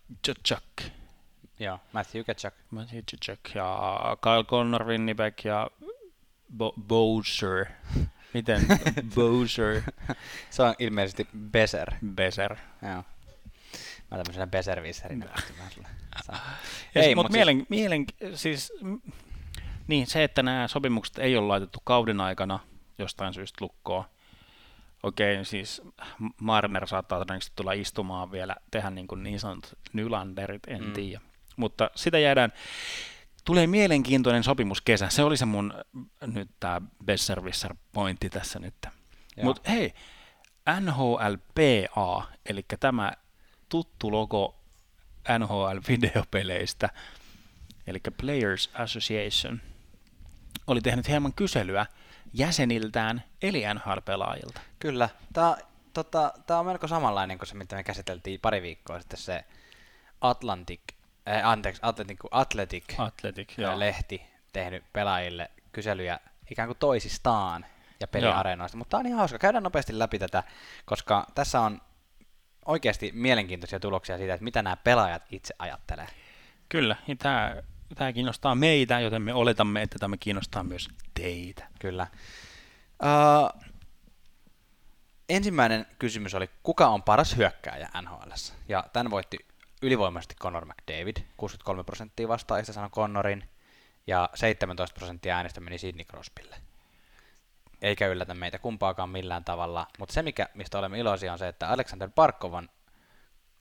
Chuck, Joo, Matthew Ketchuk. Matthew Chuck, ja Kyle Connor, Winnipeg, ja Bo- Bowser, miten Bowser, Se on ilmeisesti Beser. Beser. Joo. Mä tämmöisenä Beservisserinä sanoa. Ei, mutta mut mielen, mielen, siis, mm, niin se, että nämä sopimukset ei ole laitettu kauden aikana jostain syystä lukkoon. Okei, siis Marner saattaa todennäköisesti tulla istumaan vielä, tehdä niin, kuin niin sanotut Nylanderit, en mm. tiedä. Mutta sitä jäädään, tulee mielenkiintoinen sopimus kesä. Se oli se mun nyt tämä Besserwisser pointti tässä nyt. Mutta hei, NHLPA, eli tämä tuttu logo NHL-videopeleistä, eli Players Association, oli tehnyt hieman kyselyä jäseniltään, eli NHL-pelaajilta. Kyllä. Tämä, tota, tämä on melko samanlainen kuin se, mitä me käsiteltiin pari viikkoa sitten, se Atlantic, äh, anteeksi, Atlantic, Athletic Athletic, ää, joo. lehti tehnyt pelaajille kyselyjä ikään kuin toisistaan ja peliareenoista, mutta tämä on ihan hauska. Käydään nopeasti läpi tätä, koska tässä on oikeasti mielenkiintoisia tuloksia siitä, että mitä nämä pelaajat itse ajattelee. Kyllä, ja tämä, tämä kiinnostaa meitä, joten me oletamme, että tämä kiinnostaa myös teitä. Kyllä. Uh, ensimmäinen kysymys oli, kuka on paras hyökkääjä NHL? Ja tämän voitti ylivoimaisesti Connor McDavid, 63 prosenttia vastaajista sanoi Connorin, ja 17 prosenttia äänestä meni Sidney Crosbylle. Eikä yllätä meitä kumpaakaan millään tavalla, mutta se, mikä, mistä olemme iloisia, on se, että Alexander Barkov on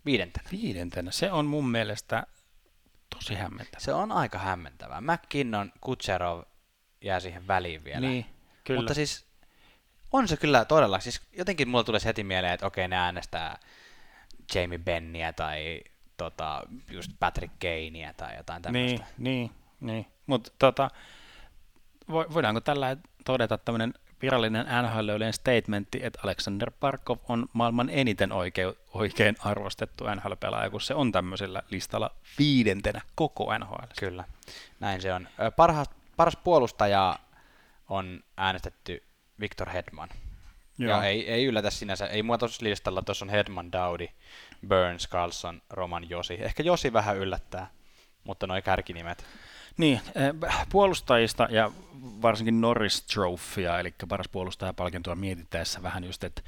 viidentenä. Viidentenä, se on mun mielestä tosi hämmentävä. Se on aika hämmentävää. McKinnon, Kutserov jää siihen väliin vielä. Niin, kyllä. Mutta siis on se kyllä todella, siis jotenkin mulla tulee heti mieleen, että okei, ne äänestää Jamie Benniä tai tota, just Patrick Kanea tai jotain tämmöistä. Niin, niin, niin. Mutta tota, vo- voidaanko tällä todeta tämmöinen virallinen nhl statementti, että Alexander Barkov on maailman eniten oikein, oikein arvostettu NHL-pelaaja, kun se on tämmöisellä listalla viidentenä koko NHL. Kyllä, näin se on. Parhaas, paras puolustaja on äänestetty Victor Hedman. Joo. Ja ei, ei yllätä sinänsä, ei mua tuossa listalla, tuossa on Hedman, Dowdy, Burns, Carlson, Roman, Josi. Ehkä Josi vähän yllättää, mutta noi kärkinimet. Niin, eh, puolustajista ja varsinkin Norris Trophya, eli paras puolustajapalkintoa mietittäessä vähän just, että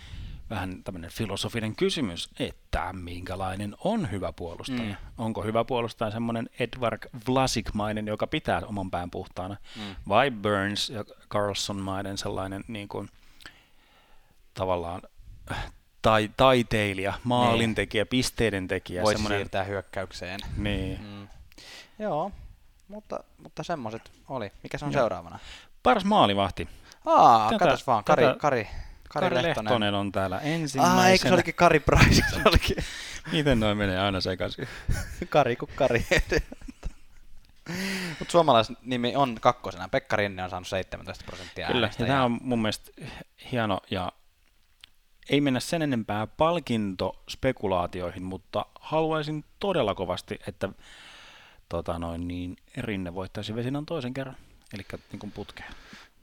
vähän tämmöinen filosofinen kysymys, että minkälainen on hyvä puolustaja. Mm. Onko hyvä puolustaja semmoinen Edward Vlasic-mainen, joka pitää oman pään puhtaana, Mm. vai Burns ja Carlson-mainen sellainen niin kuin, tavallaan tai, taiteilija, maalintekijä, pisteiden tekijä. Voisi semmoinen, siirtää hyökkäykseen. niin. Mm. Joo, mutta, mutta semmoiset oli. Mikä se on Joo. seuraavana? Paras maalivahti. Aa, Tätä- katos vaan, Kari, tätä- Kari, Kari, Kari Lehtonen. Lehtonen on täällä ensimmäisenä. Aa, eikö se olikin Kari Price? Se olikin Miten noin menee aina sekaisin? Kari kuin Kari. Mutta suomalaisnimi on kakkosena. Pekka Rinne on saanut 17 prosenttia Kyllä, äänestä. ja tämä on mun mielestä hieno ja ei mennä sen enempää palkintospekulaatioihin, mutta haluaisin todella kovasti, että tota noin, niin Rinne voittaisi Vesinan toisen kerran, eli niin kuin putkeen.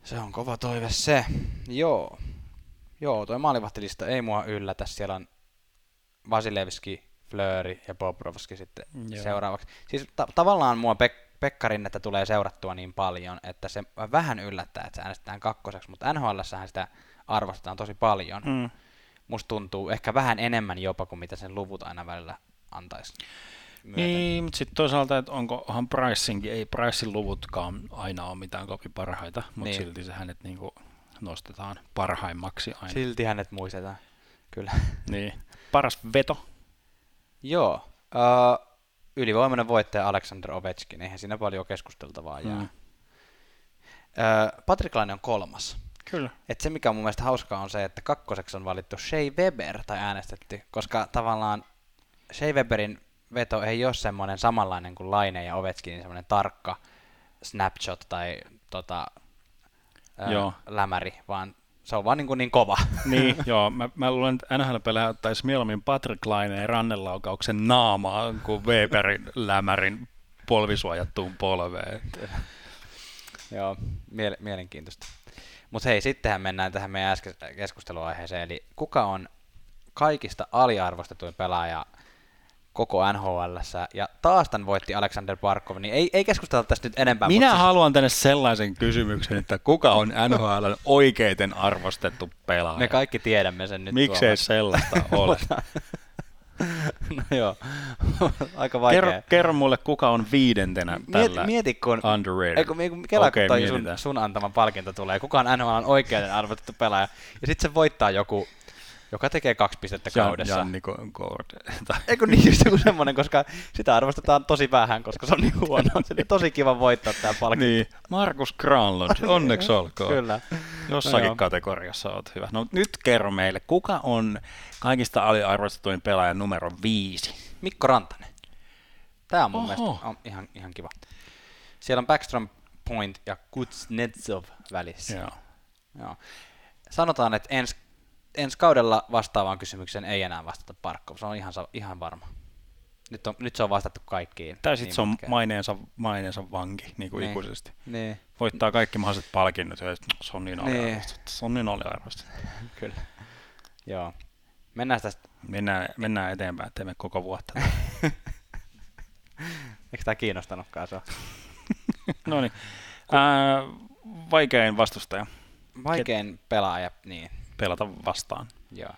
Se on kova toive se. Joo. Joo, toi maalivahtilista ei mua yllätä. Siellä on Vasilevski, Flööri ja Bobrovski sitten Joo. Seuraavaksi. Siis ta- tavallaan mua Pek- Pekkarinnetta tulee seurattua niin paljon, että se vähän yllättää, että se äänestetään kakkoseksi, mutta nhl sitä arvostetaan tosi paljon. Mm. Musta tuntuu ehkä vähän enemmän jopa kuin mitä sen luvut aina välillä antaisi. myöten. Niin, mutta sitten toisaalta, että onkohan Priceingin, ei Pricein luvutkaan aina ole mitään kovin parhaita, mutta Niin. silti se hänet niinku nostetaan parhaimmaksi aina. Silti hänet muistetaan. Kyllä. Niin. Paras veto. Joo. Uh, ylivoimainen voittaja Alexander Ovechkin. Eihän siinä paljon keskusteltavaa jää. Mm. Uh, Patrick Laine on kolmas. Kyllä. Et se, mikä on mun mielestä hauskaa, on se, että kakkoseksi on valittu Shea Weber tai äänestetty, koska tavallaan Shea Weberin veto ei ole semmoinen samanlainen kuin Laine ja Ovechkinin semmoinen tarkka snapshot tai tota, ää, Joo. lämäri, vaan se on vaan niin, kuin niin kova. Niin, joo. Mä, mä luulen, että NHL-pelejä ottaisi mieluummin Patrick Laineen rannelaukauksen naamaa kuin Weberin lämärin polvisuojattuun polveen. Joo, miele- mielenkiintoista. Mutta hei, sittenhän mennään tähän meidän äsken keskusteluaiheeseen, eli kuka on kaikista aliarvostetuin pelaaja koko NHL, ja taas tämän voitti Alexander Barkov, niin ei, ei keskustella tästä nyt enempää. Minä mutta haluan tänne sellaisen kysymyksen, että kuka on NHL oikeiten arvostettu pelaaja? siis me kaikki tiedämme sen nyt. Miksei tuolla. sellaista ole? no joo, aika vaikea. kerro, kerro mulle, kuka on viidentenä Mieti, tällä mieti kun, underrated. ei, kun, kun Kela, kun toi sun, sun antama palkinto tulee, kuka on NHL oikeuden arvostettu pelaaja, ja sitten se voittaa joku, joka tekee kaksi pistettä Jan, kaudessa. Janni Gord. Tai- Eikö niin just joku semmoinen, koska sitä arvostetaan tosi vähän, koska se on niin huono. Se on tosi kiva voittaa tämä palkinto. niin, Markus Granlund, onneksi olkoon. Kyllä. Jossakin No kategoriassa oot hyvä. No nyt kerro meille, kuka on kaikista aliarvostetuin pelaaja numero viisi? Mikko Rantanen. Tämä on mun Oho. mielestä on ihan, ihan kiva. Siellä on Backstrom Point ja Kuznetsov välissä. Joo. Joo. Sanotaan, että ensi, ensi kaudella vastaavaan kysymykseen ei enää vastata Parkkov. Se on ihan, ihan varma. Nyt, on, nyt se on vastattu kaikkiin. Tai sitten niin se on pitkään. maineensa, maineensa vanki niin kuin Niin. ikuisesti. Niin, Voittaa kaikki mahdolliset palkinnot ja se on niin Niin. aliarvostettu. Se on niin aliarvostettu. kyllä. Joo. Mennään tästä. Mennään, mennään eteenpäin, teemme koko vuotta. Eikö tämä kiinnostanutkaan sua? no niin. Vaikein vastustaja Vaikein pelaaja, niin. Pelata vastaan. Joo.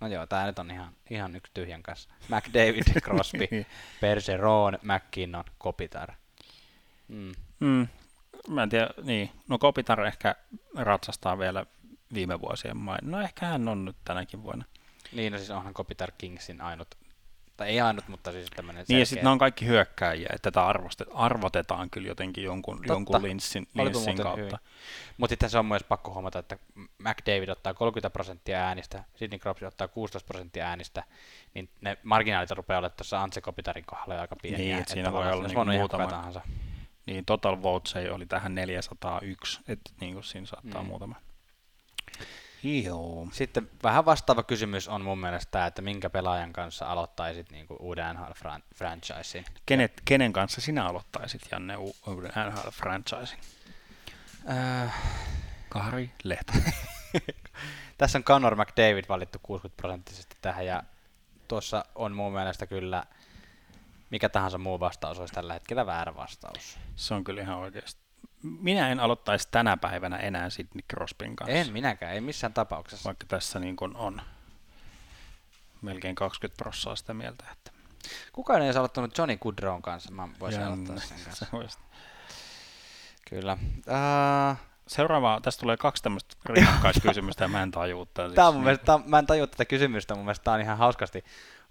No joo, tää nyt on ihan, ihan yksi tyhjän kanssa. McDavid, Crosby, Bergeron, McKinnon, Kopitar. Mm. Mm, mä en tiedä, niin. No Kopitar ehkä ratsastaa vielä viime vuosien main. No ehkä hän on nyt tänäkin vuonna. Niin, no siis onhan Kopitar Kingsin ainut, tai ei ainut, mutta siis tämmöinen Niin ja sitten ne on kaikki hyökkääjiä, että tätä arvotetaan kyllä jotenkin jonkun, Totta. jonkun linssin, linssin kautta. Mutta sitten se on myös pakko huomata, että McDavid ottaa 30 prosenttia äänistä, Sidney Crosby ottaa 16 prosenttia äänistä, niin ne marginaalit rupeaa olemaan tuossa Antse Kopitarin kohdalla aika pieniä. Niin, että siinä voi olla olisi niinku muutama- tahansa. Niin total votes ei oli tähän 401, että niin kuin siinä saattaa mm. muutama. Joo. Sitten vähän vastaava kysymys on mun mielestä tämä, että minkä pelaajan kanssa aloittaisit niinku uuden NHL-franchisein. Kenet, kenen kanssa sinä aloittaisit, Janne, u- uuden NHL-franchisin? Äh, Kari Lehto. tässä on Conor McDavid valittu 60 prosenttisesti tähän ja tuossa on mun mielestä kyllä mikä tahansa muu vastaus olisi tällä hetkellä väärä vastaus. Se on kyllä ihan oikeasti. Minä en aloittaisi tänä päivänä enää Sidney Crosbyn kanssa. En minäkään, ei missään tapauksessa. Vaikka tässä niin kuin on melkein 20 prossaa sitä mieltä, että Kukaan ei olisi aloittanut Johnny Goodrown kanssa, mä voisin Janne, aloittaa sen kanssa. voisit- Kyllä. Uh, Seuraava, tästä tulee kaksi tämmöistä rinnakkaiskysymystä ja mä en tajua tätä. Tää on mun mielestä, mä en tajua tätä kysymystä, mun mielestä tää on ihan hauskasti.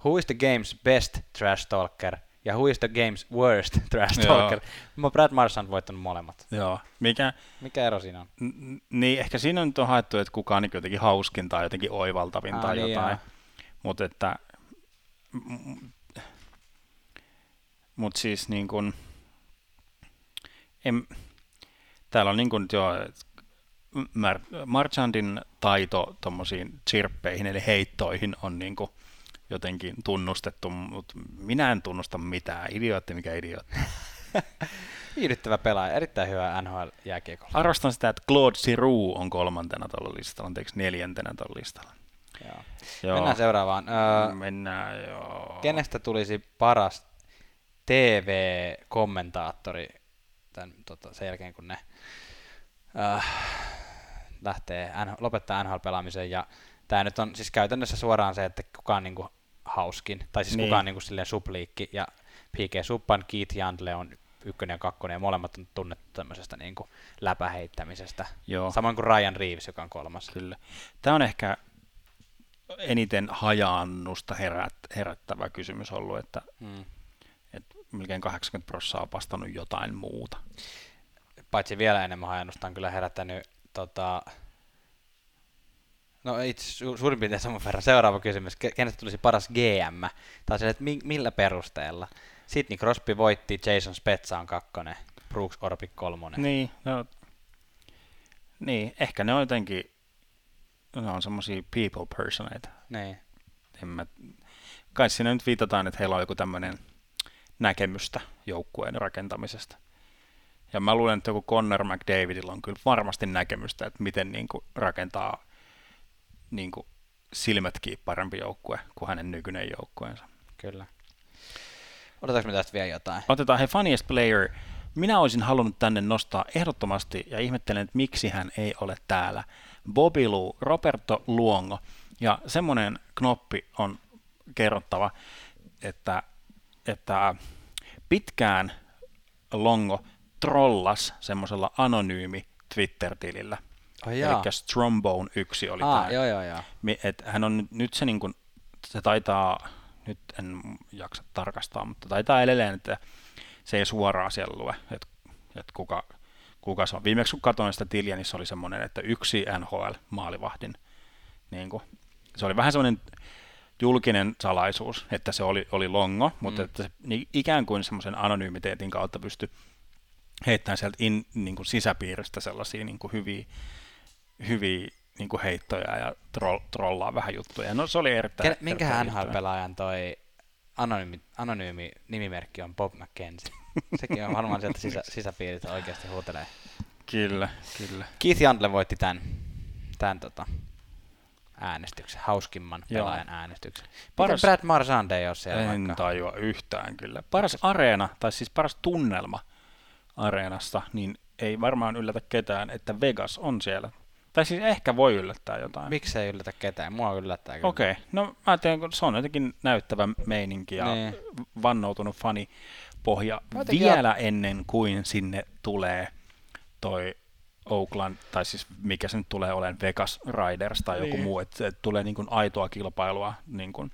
Who is the game's best trash talker ja who is the game's worst trash Joo. talker? Mä Brad Marchand voittanut molemmat. Joo, mikä, Mikä ero siinä on? n- niin ehkä siinä nyt on haettu, että kuka on niin jotenkin hauskin tai jotenkin oivaltavin Aa, tai niin jotain. joo. Mutta että, mutta siis niin kuin, en, täällä on niin kuin jo, Mar- Marchandin taito tuommoisiin chirppeihin eli heittoihin on niin kuin jotenkin tunnustettu, mutta minä en tunnusta mitään. Idiootti mikä idiootti. Viihdyttävä pelaaja, erittäin hyvä NHL-jääkiekolla. Arvostan sitä, että Claude Giroux on kolmantena tuolla listalla, anteeksi neljäntenä tuolla listalla. Joo. Joo. Mennään seuraavaan. Öö, Mennään, joo. kenestä tulisi paras TV-kommentaattori tämän, tota, sen jälkeen, kun ne äh, lähtee lopettaa NHL-pelaamisen. Ja tämä nyt on siis käytännössä suoraan se, että kuka on niinku hauskin, tai siis Niin. kuka on niinku silleen supliikki, ja P.K. Suppan, Keith Jandle on ykkönen ja kakkonen, ja molemmat on tunnettu tämmöisestä niinku läpäheittämisestä. Joo. Samoin kuin Ryan Reeves, joka on kolmas. Kyllä. Tämä on ehkä eniten hajaannusta herät, herättävä kysymys ollut, että, Mm. että melkein 80 prosenttia on vastannut jotain muuta. paitsi vielä enemmän hajannusta on kyllä herättänyt tota, No itse su- suurin piirtein saman verran. Seuraava kysymys. Ke- Kenestä tulisi paras GM? Tai se, että mi- millä perusteella? Sidney Crosby voitti, Jason Spezza on kakkonen, Brooks Orpik kolmonen. Niin, no, Niin, ehkä ne on jotenkin, ne on semmoisia people personeita. Niin. En mä, kai siinä nyt viitataan, että heillä on joku tämmöinen näkemystä joukkueen rakentamisesta. Ja mä luulen, että joku Connor McDavidilla on kyllä varmasti näkemystä, että miten niin kuin rakentaa niin kuin silmätkin parempi joukkue kuin hänen nykyinen joukkueensa. Kyllä. Otetaanko me tästä vielä jotain? Otetaan he funniest player. Minä olisin halunnut tänne nostaa ehdottomasti ja ihmettelen, että miksi hän ei ole täällä. Bobby Lou, Roberto Luongo. Ja semmoinen knoppi on kerrottava, että, että pitkään Longo trollas semmoisella anonyymi Twitter-tilillä. Oh, Eli Strombone 1 oli ah, tämä. joo, joo, joo. Et hän on nyt, nyt se, niin kuin, se taitaa, nyt en jaksa tarkastaa, mutta taitaa edelleen, että se ei suoraan siellä lue, että, että kuka, kuka se on. Viimeksi kun katsoin sitä tiliä, niin se oli semmoinen, että yksi NHL-maalivahdin, niin kuin, se oli vähän semmoinen julkinen salaisuus, että se oli, oli longo, mutta Mm. että se niin ikään kuin semmoisen anonymiteetin kautta pystyi heittämään sieltä in, niin kuin sisäpiiristä sellaisia niin kuin hyviä, hyviä niin kuin heittoja ja troll, trollaa vähän juttuja. No se oli erittäin... Ken, minkä erittäin NHL-pelaajan toi anonyymi, anonyymi nimimerkki on Bob McKenzie? Sekin on varmaan sieltä sisä, sisäpiirit oikeasti huutelee. Kyllä, kyllä. Keith Jantle voitti tämän, tämän tota, äänestyksen, hauskimman Joo. pelaajan äänestyksen. Paras, Paras- Brad Marchand ei ole siellä En vaikka. tajua yhtään kyllä. Paras areena, tai siis paras tunnelma areenasta, niin ei varmaan yllätä ketään, että Vegas on siellä. Tai siis ehkä voi yllättää jotain. Miksi ei yllätä ketään? Mua yllättää kyllä. Okei, okay. no mä ajattelen, kun se on jotenkin näyttävä meininki ja Niin. vannoutunut fani pohja vielä ennen kuin sinne tulee toi Oakland, tai siis mikä se nyt tulee olemaan, Vegas Riders tai joku Niin. muu, että et tulee niin kuin aitoa kilpailua niin kuin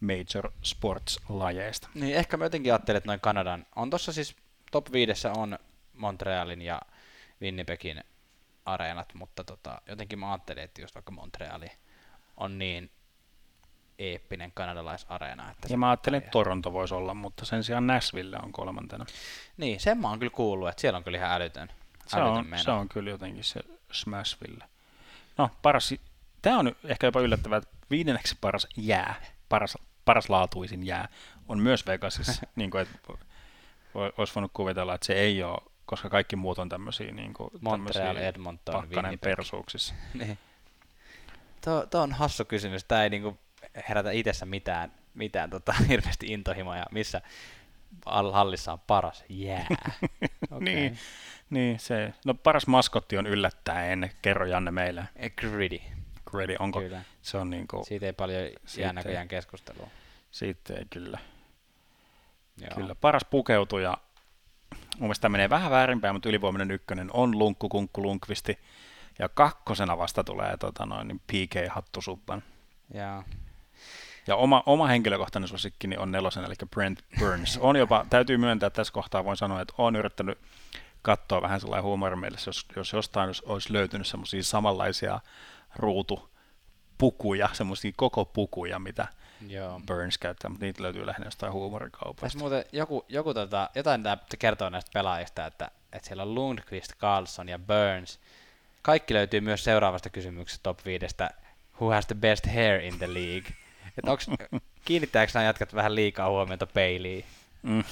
major sports-lajeista. Niin ehkä mä jotenkin ajattelin, että noin Kanadan, on tossa siis top 5 on Montrealin ja Winnipegin areenat, mutta tota, jotenkin mä ajattelin, että just vaikka Montreali on niin eeppinen kanadalaisareena. Että Ja mä ajattelin, että. Toronto voisi olla, mutta sen sijaan Nashville on kolmantena. Niin, sen mä oon kyllä kuullut, että siellä on kyllä ihan älytön. Se älytön on, meno. se on kyllä jotenkin se Smashville. No, paras, tämä on ehkä jopa yllättävää, että viidenneksi paras jää, paras, paras laatuisin jää, on myös Vegasissa. niin kuin, että olisi voinut kuvitella, että se ei ole, koska kaikki muut on tämmöisiä, niin kuin, Montreal, Edmonton, pakkanen Winnipeg. persuuksissa. niin. Tuo, tuo on hassu kysymys. Tämä ei niinku herätä itsessä mitään, mitään tota, hirveästi intohimoja, missä all- hallissa on paras jää. Okay. niin, niin, se, no paras maskotti on yllättäen, kerro Janne meille. Eh, Gritty. Grady, onko Kyllä. se on niin kuin, Siitä ei paljon jää näköjään keskustelua. siitä ei kyllä. Joo. Kyllä, paras pukeutuja. Mun mielestä menee vähän väärinpäin, mutta ylivoimainen ykkönen on Lunkku Kunkku Lunkvisti. Ja kakkosena vasta tulee tota noin, niin PK Hattusuppan. Joo. Ja oma, oma henkilökohtainen suosikkini on nelosen, eli Brent Burns. On jopa, täytyy myöntää, että tässä kohtaa voin sanoa, että olen yrittänyt katsoa vähän sellainen huumorimielessä, jos, jos jostain olisi- olisi löytynyt semmoisia samanlaisia ruutupukuja, semmoisia koko pukuja, mitä Joo. Burns käyttää, mutta niitä löytyy lähinnä jostain huumorikaupoista. Tässä muuten joku, joku tota, jotain tämä kertoo näistä pelaajista, että, että siellä on Lundqvist, Carlson ja Burns. Kaikki löytyy myös seuraavasta kysymyksestä top 5, who has the best hair in the league. Että onks, kiinnittääkö nämä jatkat vähän liikaa huomiota peiliin? Mm.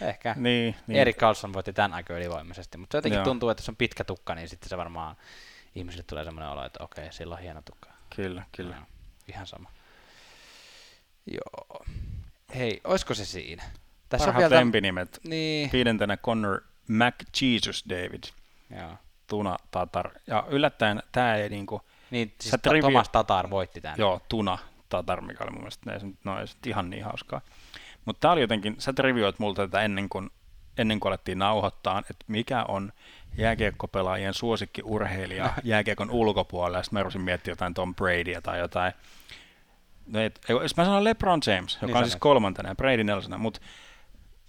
Ehkä. Niin, niin. Erik Carlson voitti tämän aika ylivoimaisesti, mutta jotenkin Joo. tuntuu, että se on pitkä tukka, niin sitten se varmaan ihmisille tulee semmoinen olo, että okei, sillä on hieno tukka. Kyllä, kyllä. Joo, ihan sama. Joo. Hei, oisko se siinä? Tässä Parhaat on vielä... lempinimet. Niin. Viidentenä Connor McJesus David, Joo. Tuna Tatar. Ja yllättäen tämä ei niinku, Niin, siis trivia- Thomas Tatar voitti tämän. joo, Tuna Tatar, mikä oli mun mielestä, ei no ei ihan niin hauskaa. Mutta tämä oli jotenkin, sä revioit multa tätä ennen kuin, ennen kuin alettiin nauhoittaa, että mikä on jääkiekkopelaajien suosikkiurheilija jääkiekon ulkopuolella, sitten mä rupesin miettimään jotain Tom Bradyä tai jotain. No et, ei, jos mä sanon LeBron James, joka Niin on siis kolmantena ja Brady nelosena, mutta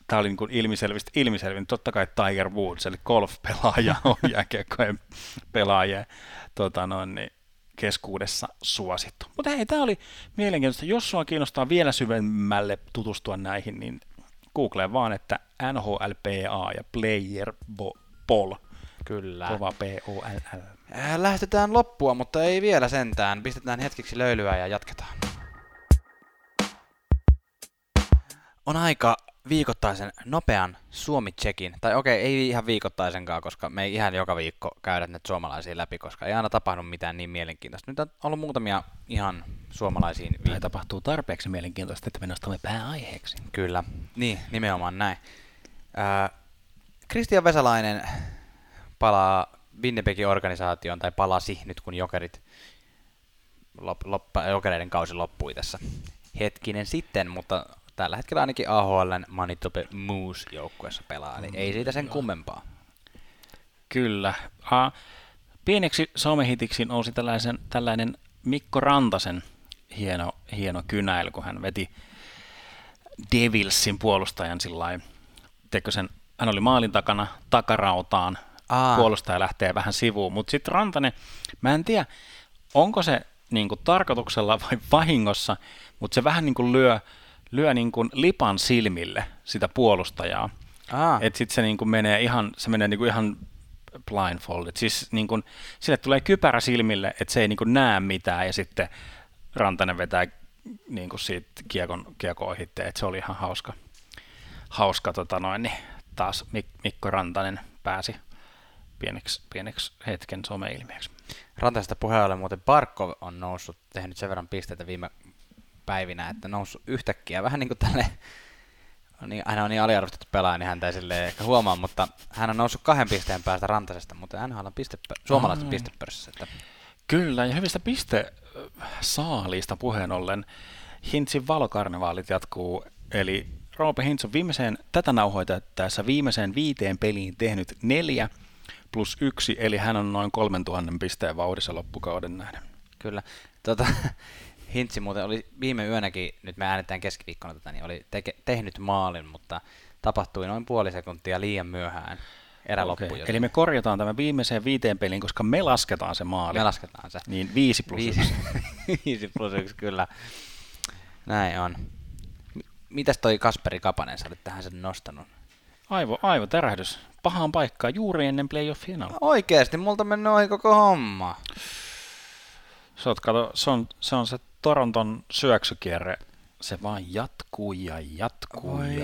tämä oli niin kuin ilmiselvästi ilmiselvin. Totta kai Tiger Woods, eli golf-pelaaja on jääkiekkojen pelaajien tota noin, niin keskuudessa suosittu. Mutta hei, tämä oli mielenkiintoista. Jos sua kiinnostaa vielä syvemmälle tutustua näihin, niin googleen vaan, että NHLPA ja Player Poll. Kyllä. Kova P-O-L-L. Äh, Lähestytään loppua, mutta ei vielä sentään. Pistetään hetkeksi löylyä ja jatketaan. On aika viikoittaisen nopean Suomi-checkin, tai okei, ei ihan viikoittaisenkaan, koska me ei ihan joka viikko käydä nyt suomalaisia läpi, koska ei aina tapahdu mitään niin mielenkiintoista. Nyt on ollut muutamia ihan suomalaisiin Tai tapahtuu tarpeeksi mielenkiintoista, että me nostamme pääaiheeksi. Kyllä, niin, nimenomaan näin. Kristian Vesalainen palaa Winnipegin organisaatioon, tai palasi nyt kun jokerit, lop, loppa, jokereiden kausi loppui tässä hetkinen sitten, mutta tällä hetkellä ainakin AHLn Manitoba Moose joukkueessa pelaa, eli ei siitä sen kummempaa. Kyllä. Uh, pieneksi somehitiksi nousi tällaisen, tällainen Mikko Rantasen hieno, hieno kynäily, kun hän veti Devilsin puolustajan sillä sen, hän oli maalin takana takarautaan, Aa. puolustaja lähtee vähän sivuun, mutta sitten Rantanen, mä en tiedä, onko se niin kuin tarkoituksella vai vahingossa, mutta se vähän niin kuin lyö, lyö niin kuin lipan silmille sitä puolustajaa. Että sitten se niin kuin menee ihan, se menee niin kuin ihan blindfolded. Siis niin kuin, sille tulee kypärä silmille, että se ei niin kuin näe mitään ja sitten Rantanen vetää niin kuin siitä kiekon, kiekon ohitte, että se oli ihan hauska. Hauska tota noin, niin taas Mik- Mikko Rantanen pääsi pieneksi, pieneksi hetken someilmiöksi. Rantaisesta puheen ollen muuten Barkov on noussut, tehnyt sen verran pisteitä viime päivinä, että noussut yhtäkkiä vähän niin kuin tälle niin, hän on niin aliarvostettu pelaaja, niin häntä ei sille ehkä huomaa, mutta hän on noussut kahden pisteen päästä Rantasesta, mutta NHL on piste, suomalaisesta pistepörssissä. Että... Kyllä, ja hyvistä piste saalista puheen ollen Hintsin valokarnevaalit jatkuu, eli Roope Hintz on viimeiseen, tätä nauhoitettaessa viimeiseen viiteen peliin tehnyt neljä plus yksi, eli hän on noin 3000 pisteen vauhdissa loppukauden nähden. Kyllä. Tota, Hintsi muuten oli viime yönäkin, nyt me äänetään keskiviikkona tätä, niin oli teke, tehnyt maalin, mutta tapahtui noin puoli sekuntia liian myöhään erä okay. loppu. Eli me korjataan tämä viimeiseen viiteen peliin, koska me lasketaan se maali. Me lasketaan se. Niin viisi plus viisi, yksi. viisi plus yksi, kyllä. Näin on. Mitäs toi Kasperi Kapanen, sä olit tähän sen nostanut? Aivo, aivo terähdys. Pahaan paikkaan juuri ennen playoffia. Oikeesti, multa mennyt ohi koko homma. Se, kato, se, on, se on se Toronton syöksykierre. Se vaan jatkuu ja jatkuu Oi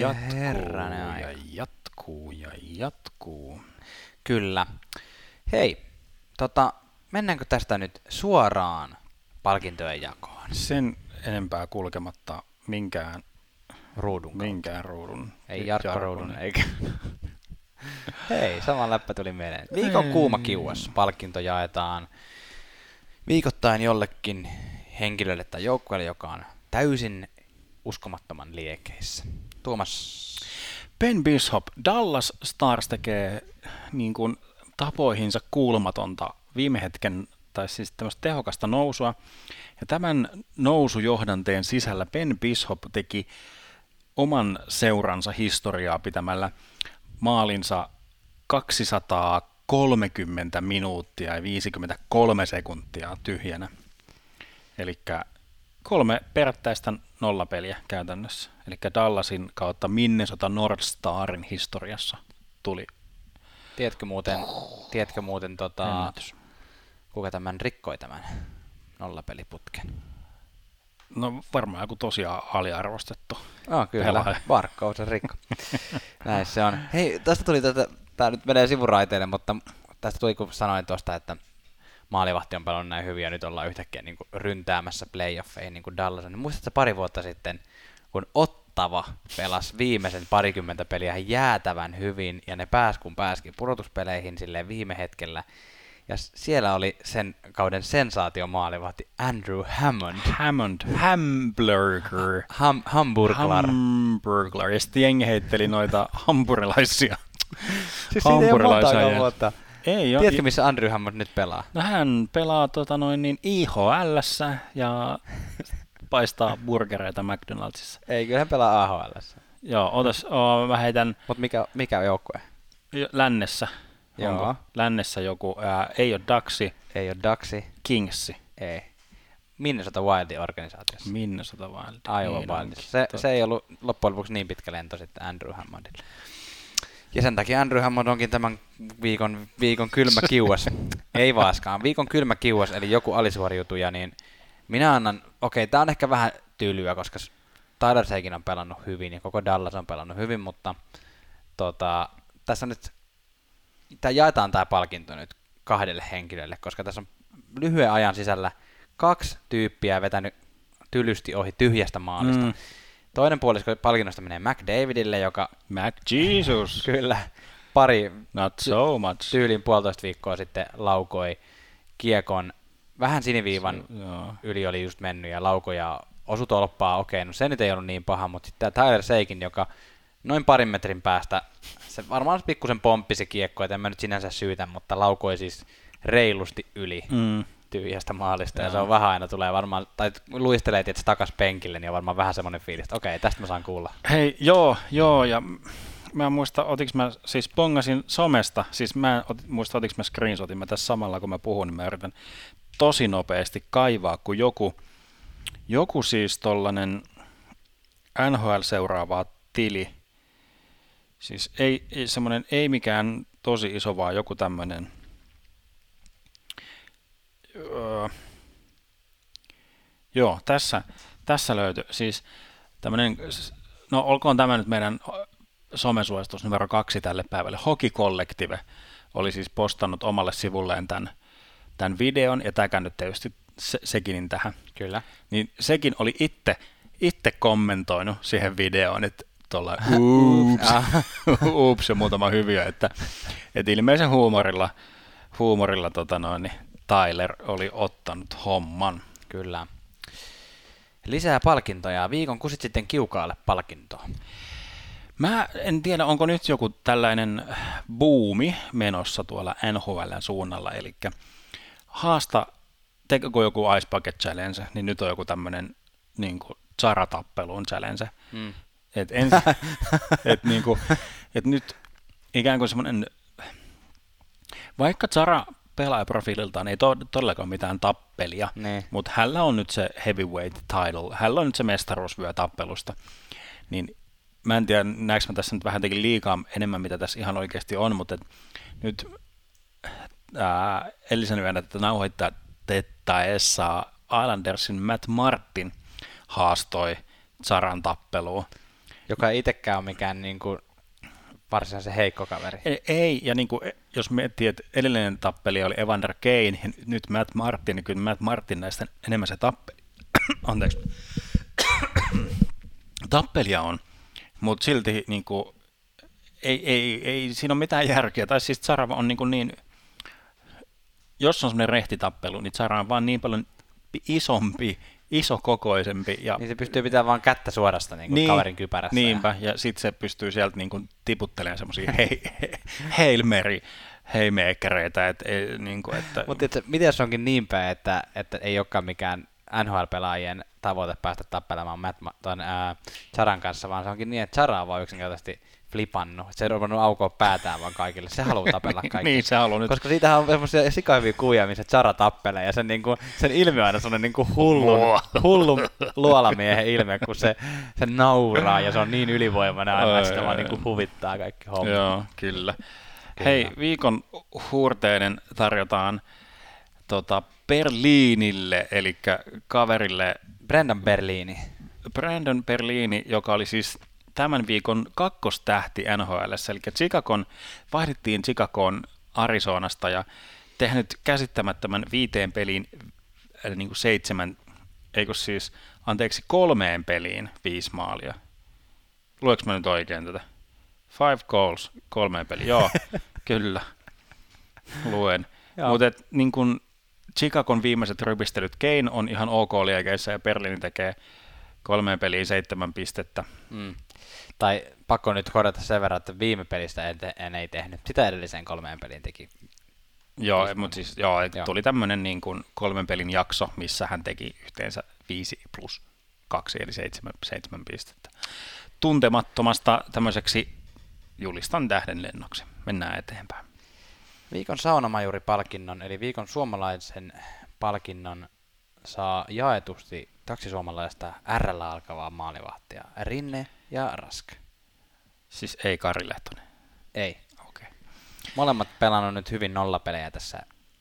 ja jatkuu ja jatkuu ja jatkuu. Kyllä. Hei, tota, mennäänkö tästä nyt suoraan palkintojen jakoon? Sen enempää kulkematta minkään ruudun. Minkään ruudun. Ei Jarkko ruudun, eikä. Hei, sama läppä tuli mieleen. Viikon kuuma kiuas palkinto jaetaan viikoittain jollekin henkilölle tai joukkueelle, joka on täysin uskomattoman liekeissä. Tuomas. Ben Bishop, Dallas Stars tekee niin kuin, tapoihinsa kuulumatonta viime hetken, tai siis tämmöistä tehokasta nousua. Ja tämän nousujohdanteen sisällä Ben Bishop teki oman seuransa historiaa pitämällä maalinsa 230 minuuttia ja 53 sekuntia tyhjänä. Eli kolme perättäistä nollapeliä käytännössä. Eli Dallasin kautta Minnesota North Starin historiassa tuli. Tiedätkö muuten, tiedätkö muuten tota, kuka tämän rikkoi tämän nollapeliputken? No varmaan joku tosiaan aliarvostettu. Oh, kyllä, Barkkaus rikko. Näin se on. Hei, tästä tuli tätä, tämä nyt menee sivuraiteille, mutta tästä tuli kun sanoin tuosta, että maalivahti on pelannut näin hyvin ja nyt ollaan yhtäkkiä niin kuin ryntäämässä playoffeihin niin kuin Dallas. Niin muistatko pari vuotta sitten, kun Ottava pelasi viimeisen parikymmentä peliä jäätävän hyvin ja ne pääs kun pääskin pudotuspeleihin silleen viime hetkellä. Ja siellä oli sen kauden sensaatiomaalivahti Andrew Hammond. Hammond. Hamburger. Ham, hamburglar. Hamburglar. Ja sitten jengi heitteli noita hampurilaisia. siis hampurilaisia. Ei vuotta. Ei ole. Tiedätkö, missä Andrew Hammond nyt pelaa? No hän pelaa tota noin, niin IHL ja paistaa burgereita McDonaldsissa. Ei, kyllä hän pelaa AHL. Joo, otas, oh, mä heitän... Mutta mikä, mikä joukkue? Lännessä. Joo. Onko lännessä joku, ää, ei ole Daxi. Ei ole Daxi. Kingsi. Ei. Minnesota Wildin organisaatiossa. Minnesota Wild. Aivan niin Wild. Se, se ei ollut loppujen lopuksi niin pitkä lento sitten Andrew Hammondille. Ja sen takia Andrew Hammond onkin tämän viikon, viikon kylmä kiuas. Ei vaaskaan. Viikon kylmä kiuas, eli joku alisuoriutuja, niin minä annan, okei, tämä on ehkä vähän tylyä, koska Tyler Seikin on pelannut hyvin ja koko Dallas on pelannut hyvin, mutta tota, tässä nyt, tämä jaetaan tämä palkinto nyt kahdelle henkilölle, koska tässä on lyhyen ajan sisällä kaksi tyyppiä vetänyt tylysti ohi tyhjästä maalista. Mm. Toinen puolisko palkinnosta menee McDavidille, joka... Mac Jesus! Kyllä, pari Not so much. tyylin puolitoista viikkoa sitten laukoi kiekon vähän siniviivan Se, joo. yli oli just mennyt ja laukoja osu tolppaa, okei, no se nyt ei ollut niin paha, mutta sitten tämä Tyler Seikin, joka noin parin metrin päästä, se varmaan pikkusen pomppi se kiekko, että en mä nyt sinänsä syytä, mutta laukoi siis reilusti yli Mm. Tyhjästä maalista, ja Joo. se on vähän aina tulee varmaan, tai luistelee tietysti takas penkille, niin on varmaan vähän semmoinen fiilis, että okei, tästä mä saan kuulla. Hei, joo, joo, ja mä en muista, otiks mä, siis pongasin somesta, siis mä en ot, muista, otiks mä screenshotin, mä tässä samalla kun mä puhun, niin mä yritän tosi nopeasti kaivaa, kun joku, joku siis tollanen NHL-seuraava tili, siis ei, ei semmoinen, ei mikään tosi iso, vaan joku tämmöinen, öö, joo, tässä, tässä löytyy, siis tämmöinen, no olkoon tämä nyt meidän somesuositus numero kaksi tälle päivälle. Hockey Collective oli siis postannut omalle sivulleen tämän, tämän videon, ja tämä nyt tietysti se, sekin tähän. Kyllä. Niin sekin oli itse, itse kommentoinut siihen videoon, että tuolla uups, uups ja muutama hyviä, että, että ilmeisen huumorilla, huumorilla tota noin, niin Tyler oli ottanut homman. Kyllä. Lisää palkintoja. Viikon kusit sitten kiukaalle palkintoa. Mä en tiedä, onko nyt joku tällainen buumi menossa tuolla NHLn suunnalla, eli haasta, tekeekö joku Ice Bucket Challenge, niin nyt on joku tämmöinen niin Zara-tappelun challenge. Mm. Et, ens, et, niin kuin, et nyt ikään kuin semmoinen, vaikka Zara pelaajaprofiililtaan ei to, todellakaan mitään tappelia, Niin. mutta hänellä on nyt se heavyweight title, hänellä on nyt se mestaruusvyö tappelusta, niin mä en tiedä, näekö mä tässä nyt vähän jotenkin liikaa enemmän, mitä tässä ihan oikeasti on, mutta et nyt ää, eilisen yönä tätä nauhoittaessa Islandersin Matt Martin haastoi Zaran tappeluun. Joka ei itsekään ole mikään niin kuin, varsinaisen heikko kaveri. Ei, ei ja niin kuin, jos miettii, että edellinen tappelija oli Evander Kane, ja nyt Matt Martin, niin kyllä Matt Martin näistä enemmän se tappeli. Anteeksi. tappelija on, mutta silti niin kuin, ei, ei, ei siinä ole mitään järkeä. Tai siis Zara on niin, kuin niin jos on semmoinen rehtitappelu, niin Zara on vaan niin paljon isompi, isokokoisempi. Ja Niin se pystyy pitämään vaan kättä suorasta niin kuin niin, kaverin kypärässä. Niinpä, ja sitten se pystyy sieltä niin kuin tiputtelemaan semmoisia hei, Hail Mary heimeekkäreitä, et, ei, niin kuin, että... Mutta miten jos onkin niin päin, että, että ei olekaan mikään NHL-pelaajien tavoite päästä tappelemaan Matt, Ma- ton, ää, Charan kanssa, vaan se onkin niin, että Chara on vaan yksinkertaisesti flipannut. Se ei ruvennut aukoa päätään vaan kaikille. Se haluaa tapella kaikki. niin, se haluaa nyt. Koska siitähän on semmoisia sikahyviä kuvia, missä Chara tappelee, ja sen, niinku, sen ilme on aina semmoinen niinku hullun, hullun luolamiehen ilme, kun se, se nauraa, ja se on niin ylivoimainen aina, että sitä vaan niinku huvittaa kaikki hommat. Joo, kyllä. Kyllä. Hei, viikon huurteinen tarjotaan tota, Berliinille, eli kaverille Brendan Berliini. Brandon Berliini, joka oli siis tämän viikon kakkostähti NHL, eli Chicagon, vaihdettiin Chicagoon Arizonasta ja tehnyt käsittämättömän viiteen peliin niin kuin seitsemän, eikö siis, anteeksi, kolmeen peliin viisi maalia. Lueks mä nyt oikein tätä? Five goals, kolmeen peliin, joo, kyllä, luen. Mutta niin kun Chicagon viimeiset rypistelyt, Kane on ihan ok liekeissä ja Berliini tekee kolmeen peliin seitsemän pistettä. Mm. Tai pakko nyt korjata sen verran, että viime pelistä en, te, en ei tehnyt. Sitä edelliseen kolmeen peliin teki. Joo, mutta siis joo, Joo. tuli tämmöinen niin kuin kolmen pelin jakso, missä hän teki yhteensä 5 plus 2, eli 7, 7 pistettä. Tuntemattomasta tämmöiseksi julistan tähden lennoksi. Mennään eteenpäin. Viikon saunamajuri-palkinnon, eli viikon suomalaisen palkinnon saa jaetusti kaksi suomalaista R alkavaa maalivahtia, Rinne ja Rask. Siis ei Kari Lehtonen. Ei. Okei. Molemmat pelannut nyt hyvin nollapelejä tässä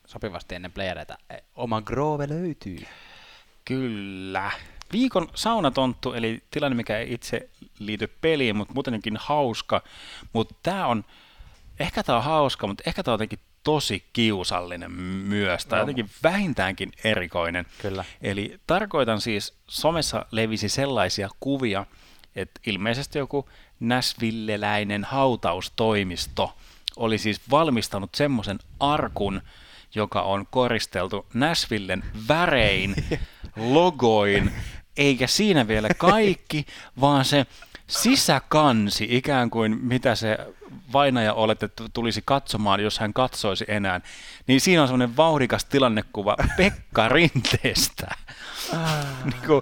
sopivasti ennen playereita. E, Oma Grove löytyy. Kyllä. Viikon saunatonttu, eli tilanne, mikä ei itse liity peliin, mutta muutenkin hauska. Mutta tämä on, ehkä tämä on hauska, mutta ehkä tämä on jotenkin tosi kiusallinen myös, tai No. jotenkin vähintäänkin erikoinen. Kyllä. Eli tarkoitan siis, somessa levisi sellaisia kuvia, että ilmeisesti joku näsvilleläinen hautaustoimisto oli siis valmistanut semmoisen arkun, joka on koristeltu Näsvillen värein, logoin, eikä siinä vielä kaikki, vaan se sisäkansi, ikään kuin mitä se vainaja oletettu tulisi katsomaan, jos hän katsoisi enää, niin siinä on semmoinen vauhdikas tilannekuva Pekka Rinteestä. niin kuin,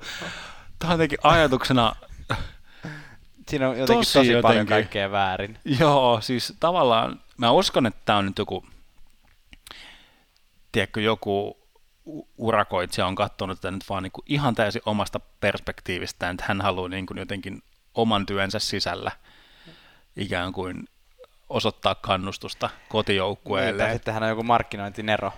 tämä on jotenkin ajatuksena, Siinä on jotenkin Tosi tosi, tosi paljon jotenkin. kaikkea väärin. joo, siis tavallaan, mä uskon, että tämä on nyt joku, tiedätkö, joku urakoitsija on katsonut tätä nyt vaan niin kuin ihan täysin omasta perspektiivistään, että hän haluaa niin kuin jotenkin oman työnsä sisällä ikään kuin osoittaa kannustusta Niin, kotijoukkueelle. tai sitten hän on joku markkinointinero.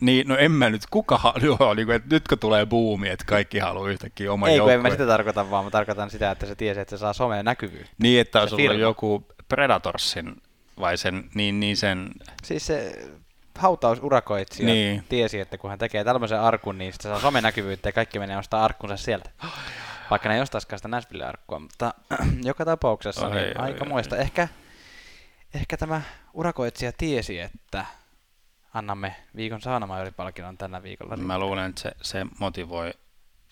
Niin, no en mä nyt, kuka haluaa, niin kuin, että nytkö tulee buumi, että kaikki haluaa yhtäkkiä oman Ei en mä sitä tarkoita, vaan mä tarkoitan sitä, että se tiesi, että se saa someen näkyvyyttä. Niin, että olisi se ollut joku Predatorsin, vai sen, niin, niin sen, Siis se hautausurakoitsija Niin. tiesi, että kun hän tekee tämmöisen arkun, niin sitten saa somenäkyvyyttä ja kaikki menee ostaa arkkunsa sieltä. Vaikka ne ei ostaisikaan sitä Nashville-arkkua, mutta joka tapauksessa Ai, niin ai, aika ai. muista. Ehkä, ehkä tämä urakoitsija tiesi, että annamme viikon saunamajoripalkinnon tällä viikolla. mä luulen, että se, se motivoi,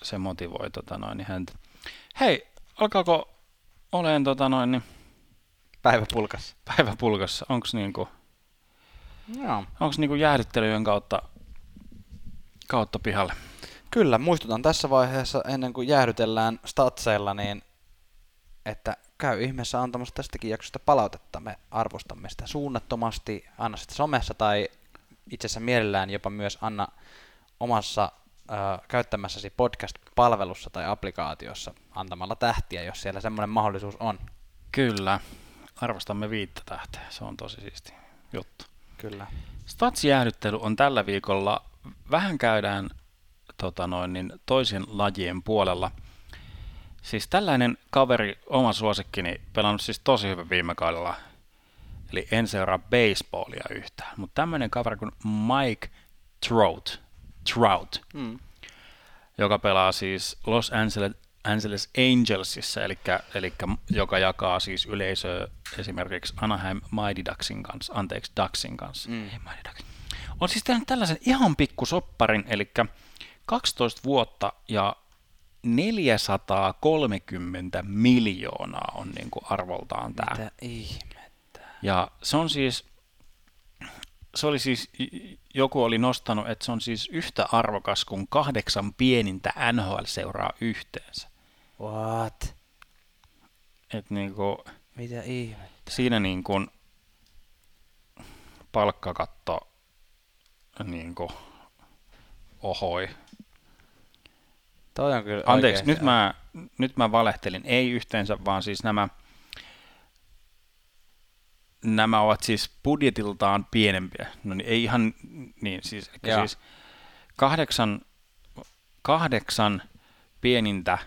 se motivoi tota noin, niin häntä. Hei, alkaako oleen tota noin, niin Päivä pulkassa. päivä pulkassa? Onko niinku, Joo. onks niinku jäähdyttelyjen kautta, kautta pihalle? Kyllä, muistutan tässä vaiheessa ennen kuin jäähdytellään statseilla, niin että käy ihmeessä antamassa tästäkin jaksosta palautetta. Me arvostamme sitä suunnattomasti. Anna sitä somessa tai itse asiassa mielellään jopa myös anna omassa ö, käyttämässäsi podcast-palvelussa tai applikaatiossa antamalla tähtiä, jos siellä semmoinen mahdollisuus on. Kyllä, arvostamme viittä tähteä, se on tosi siisti juttu. Kyllä. Statsjäähdyttely on tällä viikolla, vähän käydään tota noin, niin toisen lajien puolella. Siis tällainen kaveri, oma suosikkini, pelannut siis tosi hyvin viime kaudella. Eli en seuraa baseballia yhtään. Mutta tämmöinen kaveri kuin Mike Trout, Trout, Mm. joka pelaa siis Los Angeles, Angeles Angelsissa, eli, eli joka jakaa siis yleisöä esimerkiksi Anaheim Mighty Ducksin kanssa, anteeksi Ducksin kanssa. Mm. Ei Mighty Ducks. On siis tehnyt tällaisen ihan pikku sopparin, eli 12 vuotta ja 430 miljoonaa on niin kuin arvoltaan tämä. Mitä ihmettä? Ja se on siis, se oli siis, joku oli nostanut, että se on siis yhtä arvokas kuin kahdeksan pienintä NHL-seuraa yhteensä. What? Et niinku, Mitä ihmettä? siinä niin kuin palkkakatto niin kuin ohoi. Toi on kyllä Anteeksi, nyt mä, nyt mä valehtelin. Ei yhteensä, vaan siis nämä, nämä ovat siis budjetiltaan pienempiä. No niin, ei ihan niin, siis, siis kahdeksan, kahdeksan pienintä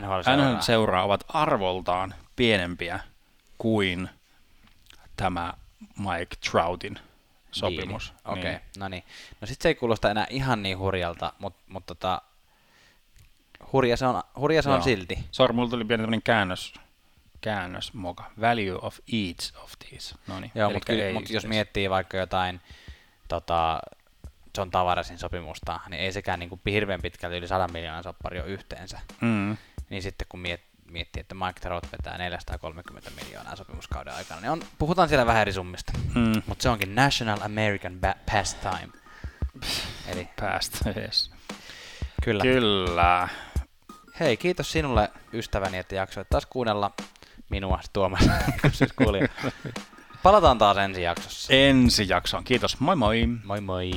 NHL-seuraa. NHL-seuraa ovat arvoltaan pienempiä kuin tämä Mike Troutin sopimus. Diili. Okei, Niin. okay. no niin. No sit se ei kuulosta enää ihan niin hurjalta, mutta mut tota, hurja se on, hurja se on silti. Sorry, mulla tuli pieni tämmöinen käännös, käännös moka. Value of each of these. No niin, Joo, mutta mut jos miettii vaikka jotain tota, John Tavaresin sopimusta, niin ei sekään niin kuin hirveän pitkälti yli 100 miljoonan soppari ole yhteensä. Mm, Niin sitten kun miet, miettii, että Mike Trout vetää 430 miljoonaa sopimuskauden aikana, niin on, puhutaan siellä vähän eri summista. mm, Mutta se onkin National American ba- Pastime. Eli päästä, yes. kyllä. Kyllä. Hei, kiitos sinulle ystäväni, että jaksoit taas kuunnella minua, Tuomas, siis kuulija. Palataan taas ensi jaksossa. Ensi jaksoon. Kiitos. Moi moi. Moi moi!